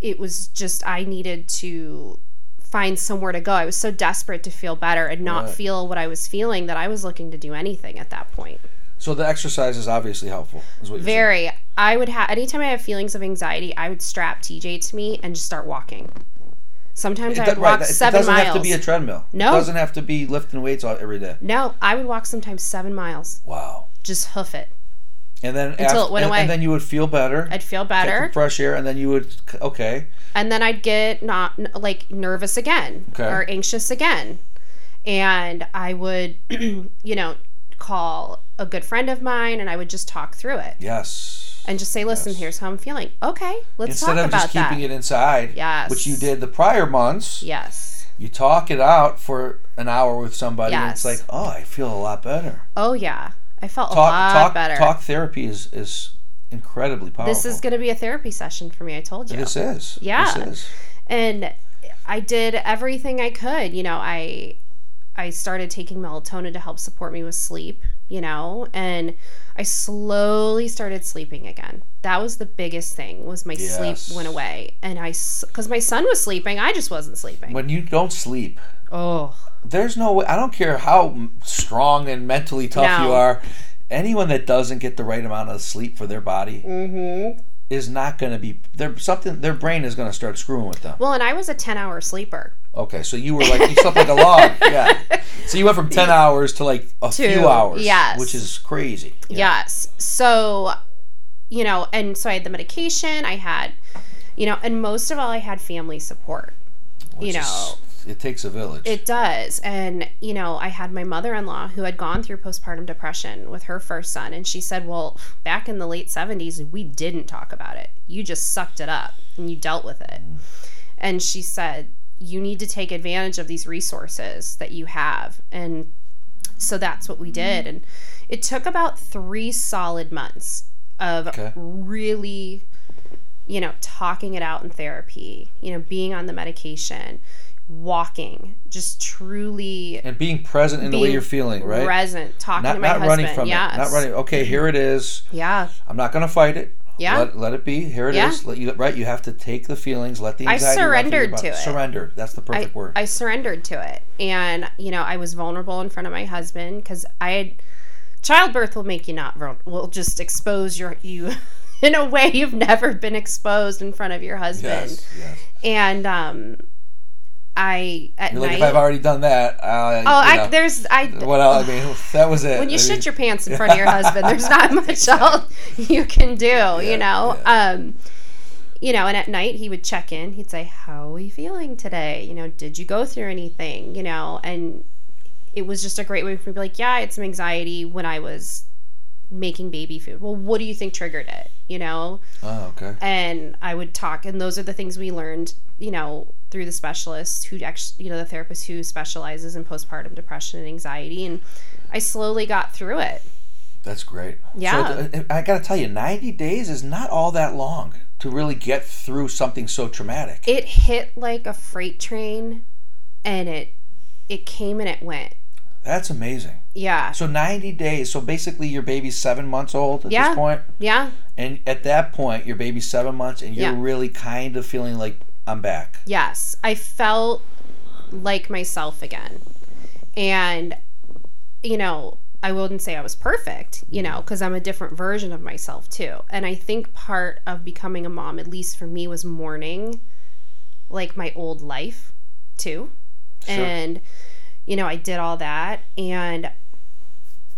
it was just, I needed to find somewhere to go. I was so desperate to feel better and not Right. feel what I was feeling that I was looking to do anything at that point. So the exercise is obviously helpful. Is what you're saying. Very. I would have, anytime I have feelings of anxiety, I would strap TJ to me and just start walking. Sometimes I would right, walk it seven doesn't miles. have to be a treadmill. No. It doesn't have to be lifting weights every day. no, I would walk sometimes seven miles. Wow. Just hoof it. And then Until af- it went and, away. and then you would feel better. I'd feel get better. some fresh air, and then you would okay. and then I'd get not like nervous again Okay. or anxious again, and I would, you know, call a good friend of mine, and I would just talk through it Yes. and just say, "Listen, Yes. here's how I'm feeling. Okay, let's Instead talk of about just that." keeping it inside, Yes. which you did the prior months, yes. you talk it out for an hour with somebody, and it's like, oh, I feel a lot better. Oh yeah, I felt a Talk, lot talk, better. talk therapy is is incredibly powerful. this is going to be a therapy session for me. I told you. This is. Yeah. This is. and I did everything I could. You know, I I started taking melatonin to help support me with sleep, you know, and I slowly started sleeping again. That was the biggest thing was my Yes. sleep went away. And I cuz my son was sleeping, I just wasn't sleeping. When you don't sleep, oh. there's no way. I don't care how strong and mentally tough you are. Anyone that doesn't get the right amount of sleep for their body Mhm. is not going to be. Their something. Their brain is going to start screwing with them. Well, and I was a 10-hour sleeper. Okay, so you were like you slept like a log. Yeah. So you went from ten hours to like a Two, few hours. yes. Which is crazy. Yes. So, you know, and so I had the medication, I had, you know, and most of all, I had family support. Which you is- know, it takes a village. It does. And, you know, I had my mother in law who had gone through postpartum depression with her first son. And she said, well, back in the late 70s, we didn't talk about it. You just sucked it up and you dealt with it. Mm. And she said, you need to take advantage of these resources that you have. And so that's what we did. And it took about three solid months of Okay. really, you know, talking it out in therapy, you know, being on the medication, walking, just truly and being present in the way you're feeling, right? present, talking not to my not husband. running from yes. it. Not running. Okay, here it is. Yeah. I'm not going to fight it. Yeah. Let, let it be. Here it is. Yeah. Let you right. You have to take the feelings. Let the anxiety. your surrendered to it. Surrender. That's the perfect I, word. I surrendered to it. And, you know, I was vulnerable in front of my husband because I had childbirth will make you not will just expose your, you in a way you've never been exposed in front of your husband. yes. Yes. And, um, I, at You're night, like if I've already done that. Uh, oh, I, know, there's, I, what else? I mean, that was it. when you I shit mean, your pants in front of your husband, there's not much else you can do, you know. Um, you know, and at night he would check in. He'd say, "How are we feeling today? You know, did you go through anything? You know?" And it was just a great way for me to be like, "Yeah, I had some anxiety when I was making baby food." Well, what do you think triggered it? You know, Oh, okay. and I would talk, and those are the things we learned, you know, through the specialist who actually, you know, the therapist who specializes in postpartum depression and anxiety, and I slowly got through it. That's great. Yeah. So I got to tell you, 90 days is not all that long to really get through something so traumatic. It hit like a freight train, and it it came and it went. That's amazing. Yeah, So 90 days. So basically, your baby's seven months old at Yeah. this point, yeah, and at that point, your baby's seven months, and you're Yeah. really kind of feeling like I'm back. yes. I felt like myself again, and you know. I wouldn't say I was perfect, you know, because I'm a different version of myself too. And I think part of becoming a mom, at least for me, was mourning like my old life too. Sure. And, you know, I did all that. And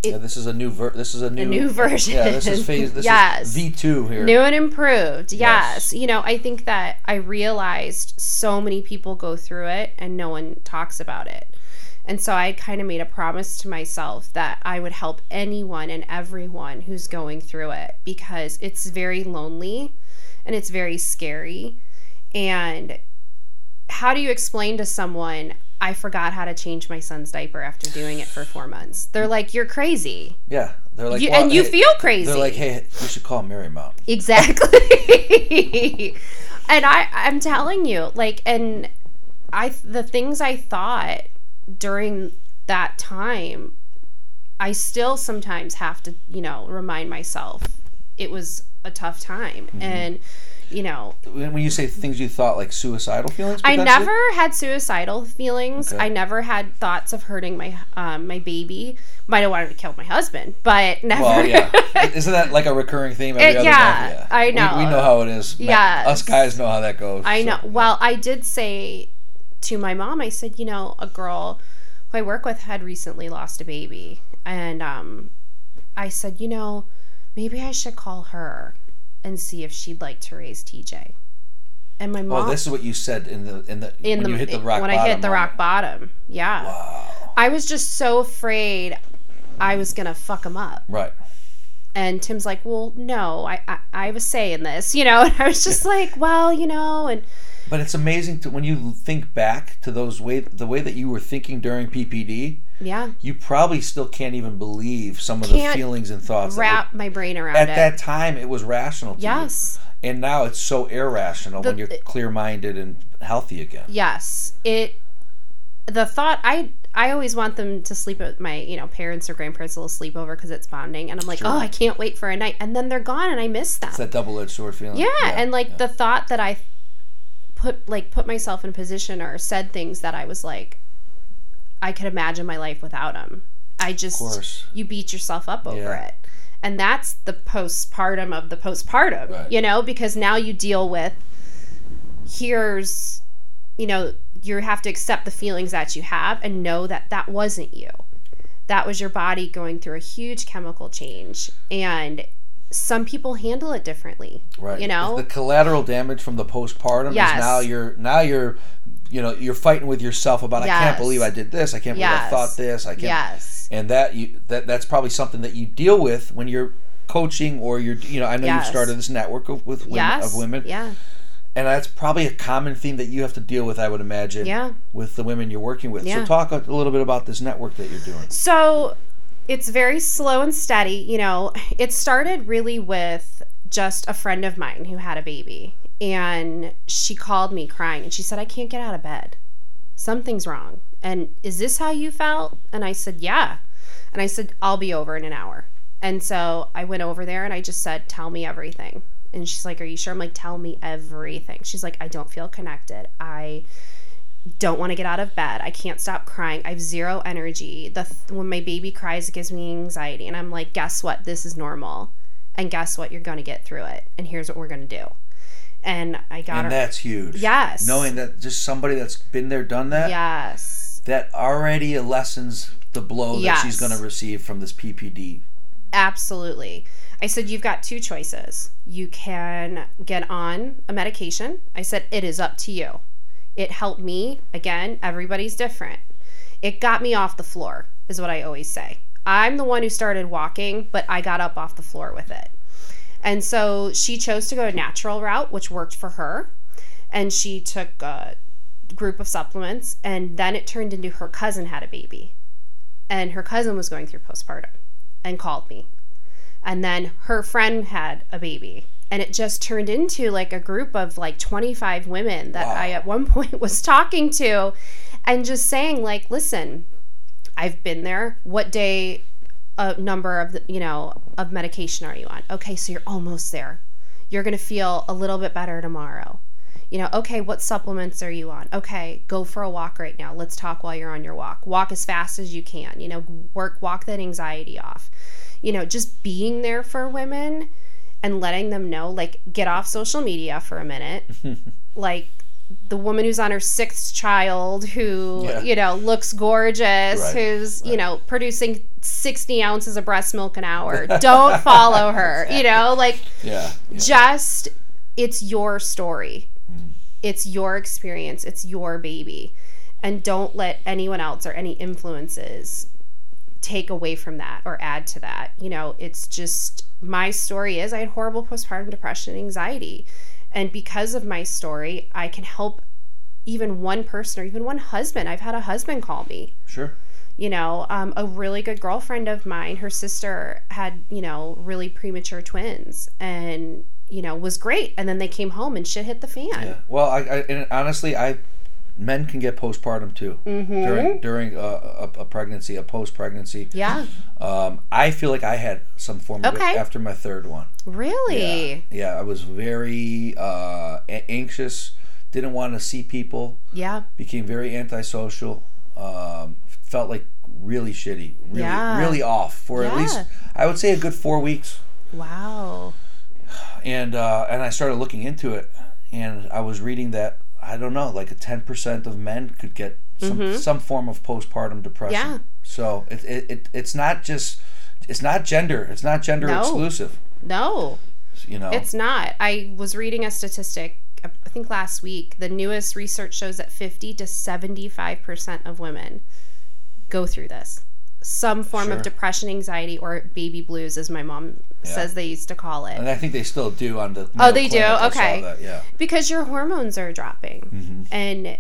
yeah, this is a new ver- This is a new, a new version. Yeah, this is phase. This Yes. is V two here. new and improved. Yes. Yes. You know, I think that I realized so many people go through it and no one talks about it. And so I kind of made a promise to myself that I would help anyone and everyone who's going through it because it's very lonely and it's very scary. And how do you explain to someone, I forgot how to change my son's diaper after doing it for four months? They're like, you're crazy. Yeah, they're like, You- well, and you hey- feel crazy. They're like, hey, you should call Marymount. Exactly. and I I'm telling you, like and I the things I thought during that time I still sometimes have to, you know, remind myself it was a tough time Mm-hmm. and you know, When you say things you thought like suicidal feelings, I never had suicidal feelings. Okay. I never had thoughts of hurting my um, my baby. Might have wanted to kill my husband, but never. Well, yeah. Isn't that like a recurring theme every It- other yeah, month? I know. We, know how it is. Yeah, Us guys know how that goes. I so, know. Well, I did say to my mom, I said, you know, a girl who I work with had recently lost a baby. And um, I said, you know, maybe I should call her and see if she'd like to raise TJ. And my oh, mom. Oh, this is what you said in the in the in when the, you hit the rock when I hit the moment. rock bottom, yeah. Wow. I was just so afraid I was gonna fuck him up. Right. And Tim's like, well, no, I, I, I have a say in this, you know. And I was just like, well, you know, and But it's amazing to when you think back to those way the way that you were thinking during PPD. yeah, You probably still can't even believe some of Can't the feelings and thoughts. wrap my brain around at it. that time, it was rational. To yes. You. And now it's so irrational when you're clear-minded and healthy again. Yes. It the thought I I always want them to sleep at my, you know, parents or grandparents a little sleepover because it's bonding and I'm like, Sure. "Oh, I can't wait for a night." And then they're gone and I miss them. It's that double-edged sword feeling. yeah, and like yeah. the thought that I put like put myself in a position or said things that I was like I could imagine my life without them. I just you beat yourself up over Yeah. it. And that's the postpartum of the postpartum, Right. you know, because now you deal with here's, you know, you have to accept the feelings that you have and know that that wasn't you. That was your body going through a huge chemical change. And some people handle it differently. Right. You know? the collateral damage from the postpartum Yes. is now you're now you're you know you're fighting with yourself about I can't believe I did this. I can't believe I thought this. I can't. Yes. And that you that that's probably something that you deal with when you're coaching or you're you know I know Yes. you've started this network of, with women, Yes. of women Yeah. and that's probably a common theme that you have to deal with I would imagine Yeah. with the women you're working with. Yeah. So talk a little bit about this network that you're doing. So it's very slow and steady. You know, it started really with just a friend of mine who had a baby. And she called me crying and she said, I can't get out of bed. Something's wrong. And is this how you felt? And I said, Yeah. And I said, I'll be over in an hour. And so I went over there and I just said, Tell me everything. And she's like, Are you sure? I'm like, Tell me everything. She's like, I don't feel connected. I don't want to get out of bed. I can't stop crying. I have zero energy. The th- when my baby cries, it gives me anxiety, and I'm like, guess what? This is normal, and guess what? You're gonna get through it, and here's what we're gonna do. And I got And her. that's huge. Yes. Knowing that just somebody that's been there, done that, yes, that already lessens the blow that she's going to receive from this PPD. absolutely. I said you've got two choices. You can get on a medication. I said it is up to you. It helped me. Again, everybody's different. It got me off the floor, is what I always say. I'm the one who started walking, but I got up off the floor with it. And so she chose to go a natural route, which worked for her. And she took a group of supplements, and then it turned into her cousin had a baby. And her cousin was going through postpartum and called me. And then her friend had a baby. And it just turned into like a group of like 25 women that Wow. I at one point was talking to and just saying, like, listen, I've been there. What day a number of the, you know of medication are you on? Okay, so you're almost there. You're gonna feel a little bit better tomorrow. You know, okay, what supplements are you on? Okay, go for a walk right now. Let's talk while you're on your walk. Walk as fast as you can. You know, work walk that anxiety off. You know, just being there for women and letting them know like get off social media for a minute. like the woman who's on her sixth child who Yeah. you know looks gorgeous Right, who's you know producing 60 ounces of breast milk an hour. Don't follow her. You know, like Yeah. yeah. just it's your story. Mm. It's your experience. It's your baby. And don't let anyone else or any influences take away from that or add to that. You know, it's just my story is I had horrible postpartum depression and anxiety. And because of my story, I can help even one person or even one husband. I've had a husband call me Sure. you know um, a really good girlfriend of mine her sister had you know really premature twins and you know was great and then they came home and shit hit the fan Yeah. Well, I, I and honestly, I men can get postpartum too Mm-hmm. during during a, a, a pregnancy, a post pregnancy. yeah Um, I feel like I had some form of Okay. it after my third one. really Yeah, I was very uh, a- anxious. Didn't want to see people. yeah Became very antisocial. Um, felt like really shitty. Really, Yeah. really off for at least I would say a good four weeks. wow and uh, and I started looking into it, and I was reading that I don't know, like a ten percent of men could get some some form of postpartum depression. Mm-hmm. Yeah. So it, it, it it's not just it's not gender. It's not gender No. exclusive. no You know. it's not i was reading a statistic i think last week the newest research shows that 50 to 75% of women go through this some form Sure. of depression anxiety or baby blues as my mom says they used to call it and I think they still do on the. Oh, they do? Clinic. I saw Okay. that, yeah. because your hormones are dropping Mm-hmm. and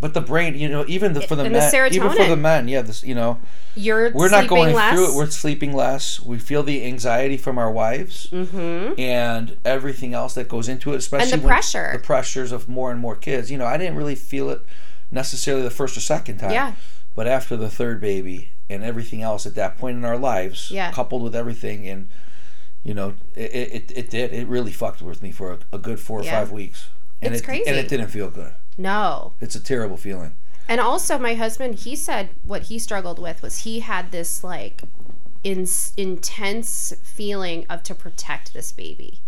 But the brain, you know, even the, for the And the men, even for the men, yeah, this, you know, you're we're not going less. through it. We're sleeping less. We feel the anxiety from our wives mm-hmm. and everything else that goes into it, especially the pressure. the pressures of more and more kids. You know, I didn't really feel it necessarily the first or second time. Yeah. But after the third baby and everything else at that point in our lives, Yeah. coupled with everything, and you know, it it, it did. It really fucked with me for a, a good four or Yeah. five weeks. And It's it, crazy. And it didn't feel good. no It's a terrible feeling. and also my husband he said what he struggled with was he had this like in, intense feeling of to protect this baby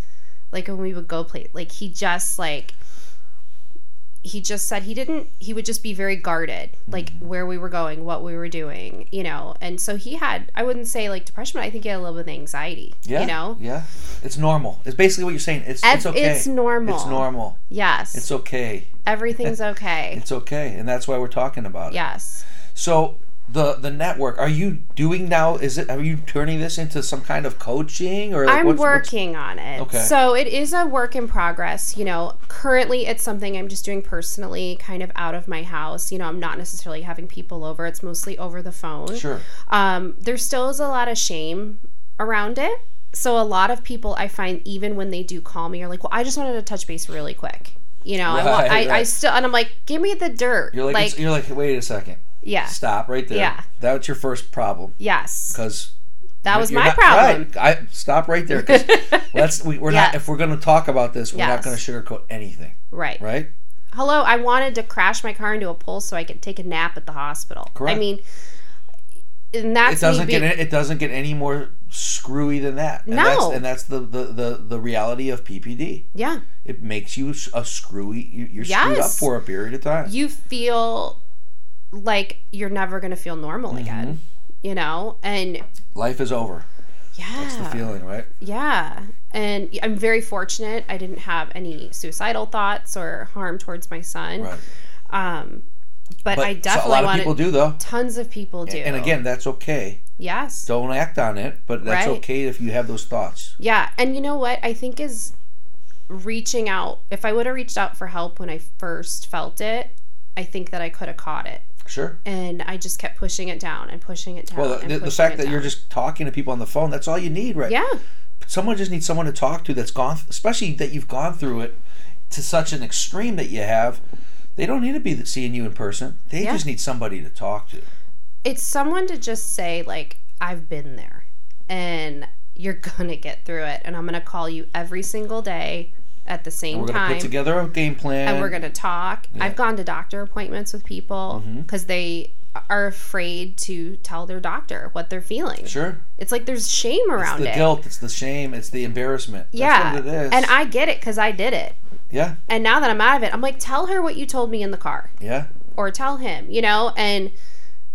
like when we would go play like he just like he just said he didn't he would just be very guarded like mm-hmm. where we were going what we were doing you know and so he had i wouldn't say like depression but i think he had a little bit of anxiety Yeah. you know Yeah. It's normal. It's basically what you're saying. It's it's okay. it's normal. It's normal. yes It's okay. everything's okay It's okay, and that's why we're talking about it. yes So the the network, are you doing now? Is it? Are you turning this into some kind of coaching or? like, I'm what's- what's- working on it. Okay. So it is a work in progress. You know, currently it's something I'm just doing personally, kind of out of my house. You know, I'm not necessarily having people over. It's mostly over the phone. Sure. Um, there still is a lot of shame around it. So a lot of people I find even when they do call me are like, "Well, I just wanted to touch base really quick." You know, I, want, Right, I, I still and I'm like, "Give me the dirt." You're like, it's- you're like, wait a second, yeah, stop right there. Yeah. That's your first problem yes, because that was my not- problem. Right. I stop right there because let's we, we're not if we're going to talk about this, we're not going to sugarcoat anything, Right. right? Hello, I wanted to crash my car into a pole so I could take a nap at the hospital. Correct. I mean, and that's It doesn't get it doesn't get any more screwy than that. And No. that's, and that's the, the the the reality of PPD. yeah. It makes you a screwy. you- You're screwed up for a period of time. You feel like you're never gonna feel normal Mm-hmm. again. You know, and Life is over. yeah, That's the feeling, right? yeah. And I'm very fortunate. I didn't have any suicidal thoughts or harm towards my son. Right. Um, but, But I so definitely a lot of people do though. Tons of people do. And again, that's okay. yes. Don't act on it, but that's Right. okay if you have those thoughts. Yeah, and you know what I think is reaching out. If I would have reached out for help when I first felt it, I think that I could have caught it. Sure. And I just kept pushing it down and pushing it down. Well, the, the fact that you're just talking to people on the phone, that's all you need, right? yeah, Someone just needs someone to talk to that's gone, especially that you've gone through it to such an extreme that you have. They don't need to be seeing you in person. They Yeah. just need somebody to talk to. it's someone to just say like I've been there, and you're gonna get through it. And I'm gonna call you every single day at the same time. We're going to put together a game plan. and we're going to talk. I've gone to doctor appointments with people Mm-hmm. because they are afraid to tell their doctor what they're feeling. Sure. It's like there's shame around it. It's the it. guilt. It's the shame. It's the embarrassment. That's yeah. what it is. And I get it because I did it. yeah, And now that I'm out of it, I'm like, tell her what you told me in the car yeah. or tell him, you know? And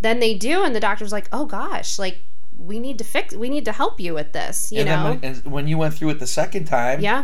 then they do, and the doctor's like, "Oh gosh, like we need to fix, we need to help you with this," you and know? when, and when you went through it the second time, yeah.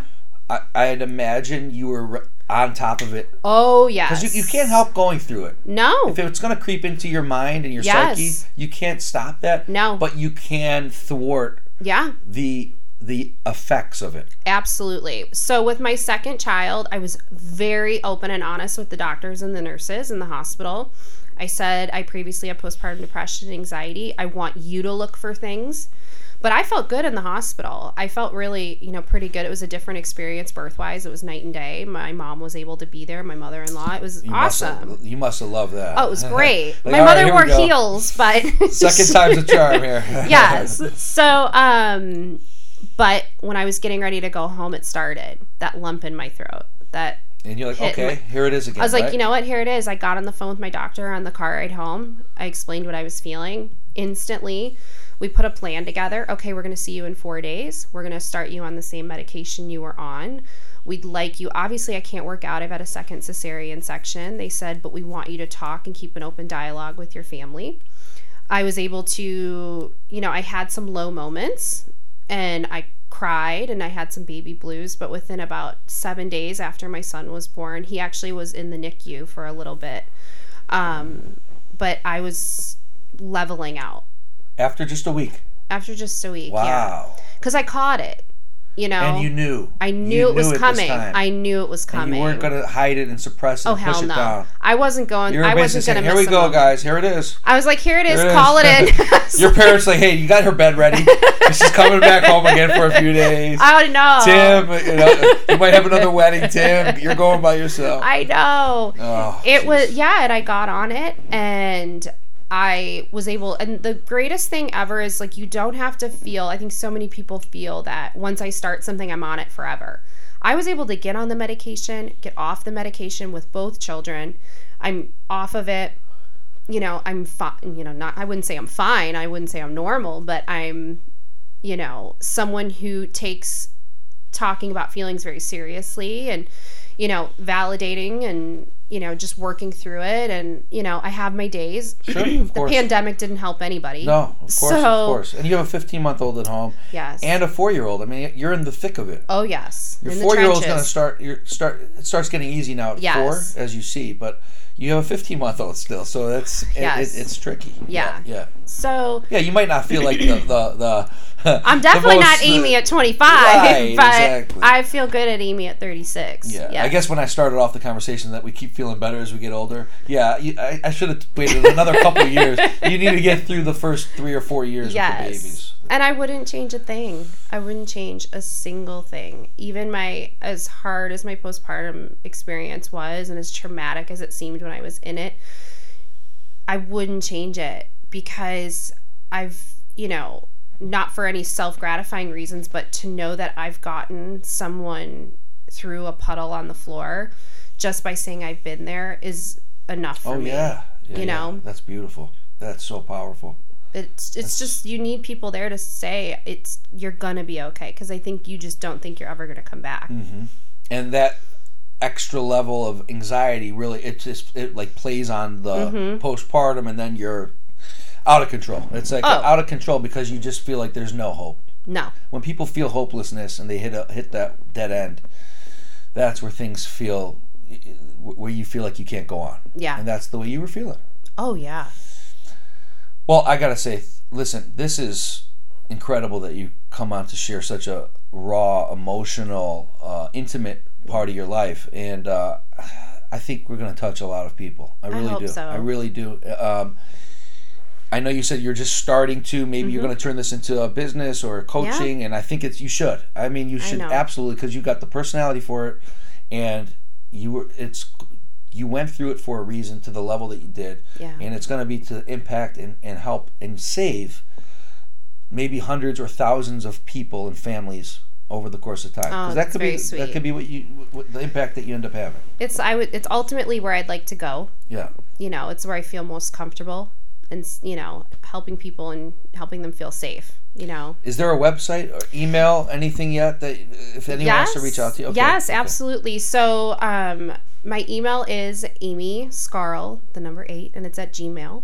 I, I'd imagine you were on top of it Oh yes. because you, you can't help going through it. No. If it's going to creep into your mind and your Yes. psyche, you can't stop that. No. But you can thwart yeah. the the effects of it. Absolutely. So, with my second child, I was very open and honest with the doctors and the nurses in the hospital. I said, I previously had postpartum depression and anxiety. I want you to look for things. But I felt good in the hospital. I felt really, you know, pretty good. It was a different experience birthwise. It was night and day. My mom was able to be there, my mother in law. It was You must have- awesome. you must have loved that. Oh, it was great. Like, my mother we wore heels, but Second time's a charm here. yes. So, um, but when I was getting ready to go home, it started that lump in my throat. That And you're like, okay, my- here it is again. I was like, right? you know what? Here it is. I got on the phone with my doctor on the car ride home. I explained what I was feeling instantly. We put a plan together. Okay, we're going to see you in four days. We're going to start you on the same medication you were on. We'd like you. Obviously, I can't work out. I've had a second cesarean section. They said, but we want you to talk and keep an open dialogue with your family. I was able to, you know, I had some low moments and I cried and I had some baby blues, but within about seven days after my son was born, he actually was in the NICU for a little bit. Um, but I was leveling out After just a week. after just a week. Yeah. Wow. Because I caught it, you know. And you knew. I knew You it was this coming. I knew it was And coming. you weren't going to hide it and suppress it oh and hell it no! down. I wasn't going. I wasn't going to here we go, moment." guys. Here it is. I was like, here it is. Here it Call is. it in. Your parents like, hey, you got her bed ready. She's coming back home again for a few days. I know. Tim, you, know, you might have another wedding, Tim. You're going by yourself. I know. Oh, it jeez. was yeah and i got on it and i was able and the greatest thing ever is like you don't have to feel i think so many people feel that once i start something i'm on it forever. I was able to get on the medication get off the medication with both children. I'm off of it. You know i'm fine you know not i wouldn't say i'm fine i wouldn't say i'm normal but i'm you know someone who takes talking about feelings very seriously and you know validating and you know just working through it and you know i have my days Sure, of the course. pandemic didn't help anybody No, of course, So- of course. And you have a 15 month old at home yes and a four year old. I mean, you're in the thick of it. oh yes Your four year old's going to start. Your start. It starts getting easy now at Yes. four, as you see. But you have a 15 month old still, so that's it- Yes. it, it's tricky. Yeah. yeah, so yeah. You might not feel like the the. the i'm definitely not Amy at 25 Right, but exactly. i feel good at Amy at 36 Yeah, I guess when I started off the conversation that we keep feeling better as we get older. Yeah, you, I, I should have waited another couple of years. You need to get through the first three or four years with the babies. And I wouldn't change a thing. I wouldn't change a single thing. Even my, as hard as my postpartum experience was and as traumatic as it seemed when I was in it, I wouldn't change it because I've, you know, not for any self gratifying reasons, but to know that I've gotten someone through a puddle on the floor just by saying I've been there is enough for Oh me. yeah, yeah You yeah. know? that's beautiful. That's so powerful. it's it's just you need people there to say it's you're gonna be okay because I think you just don't think you're ever gonna come back. Mm. and that extra level of anxiety really it just it like plays on the Mm-hmm. postpartum and then you're out of control. It's like Oh. out of control because you just feel like there's no hope. No, when people feel hopelessness and they hit a, hit that dead end that's where things feel where you feel like you can't go on. Yeah. and that's the way you were feeling. Oh yeah. well i gotta say listen this is incredible that you come on to share such a raw emotional uh, intimate part of your life. And uh, i think we're going to touch a lot of people. I really hope do. so. i really do. Um, i know you said you're just starting to maybe Mm-hmm. you're going to turn this into a business or coaching and i think it's you should. I mean you should absolutely because you got the personality for it and you were it's you went through it for a reason to the level that you did. Yeah. and it's going to be to impact and, and help and save maybe hundreds or thousands of people and families over the course of time. Oh, that that's could very be that could be what you what, the impact that you end up having. It's I would it's ultimately where I'd like to go. yeah. You know, it's where I feel most comfortable and you know helping people and helping them feel safe. You know. is there a website or email anything yet that if anyone wants to reach out to you okay. Yes, okay. absolutely. So um, my email is Amy Scarl, the number eight, and it's at Gmail.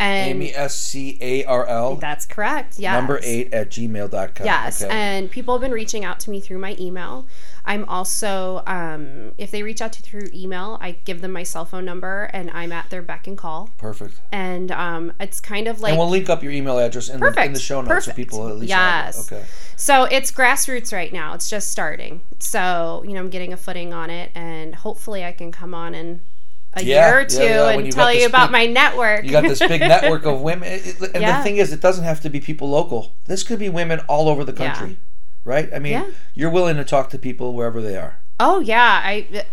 And Amy S C A R L. that's correct. Yes. Number eight at gmail.com. Yes, Okay. and people have been reaching out to me through my email. I'm also, um, if they reach out to through email, I give them my cell phone number, and I'm at their beck and call. Perfect. And um, it's kind of like and we'll link up your email address in, the, in the show notes so Perfect. people at least Yes. Okay. so it's grassroots right now. It's just starting. So you know, I'm getting a footing on it, and hopefully, I can come on in a Yeah, year or two yeah, and tell you about big- my network. You got this big network of women. And the thing is, it doesn't have to be people local. This could be women all over the country. Right? I mean, you're willing to talk to people wherever they are. oh yeah, I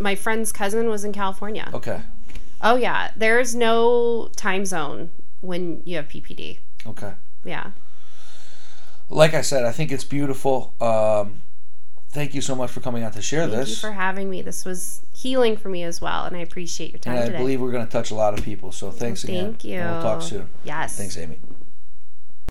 my friend's cousin was in California. Okay. Oh yeah, there's no time zone when you have PPD. Okay. Yeah. Like I said, I think it's beautiful. Um, thank you so much for coming out to share this. Thank you for having me. This was healing for me as well, and I appreciate your time and I today. believe we're going to touch a lot of people. So thanks again. Thank you. And we'll talk soon. Yes. Thanks, Amy.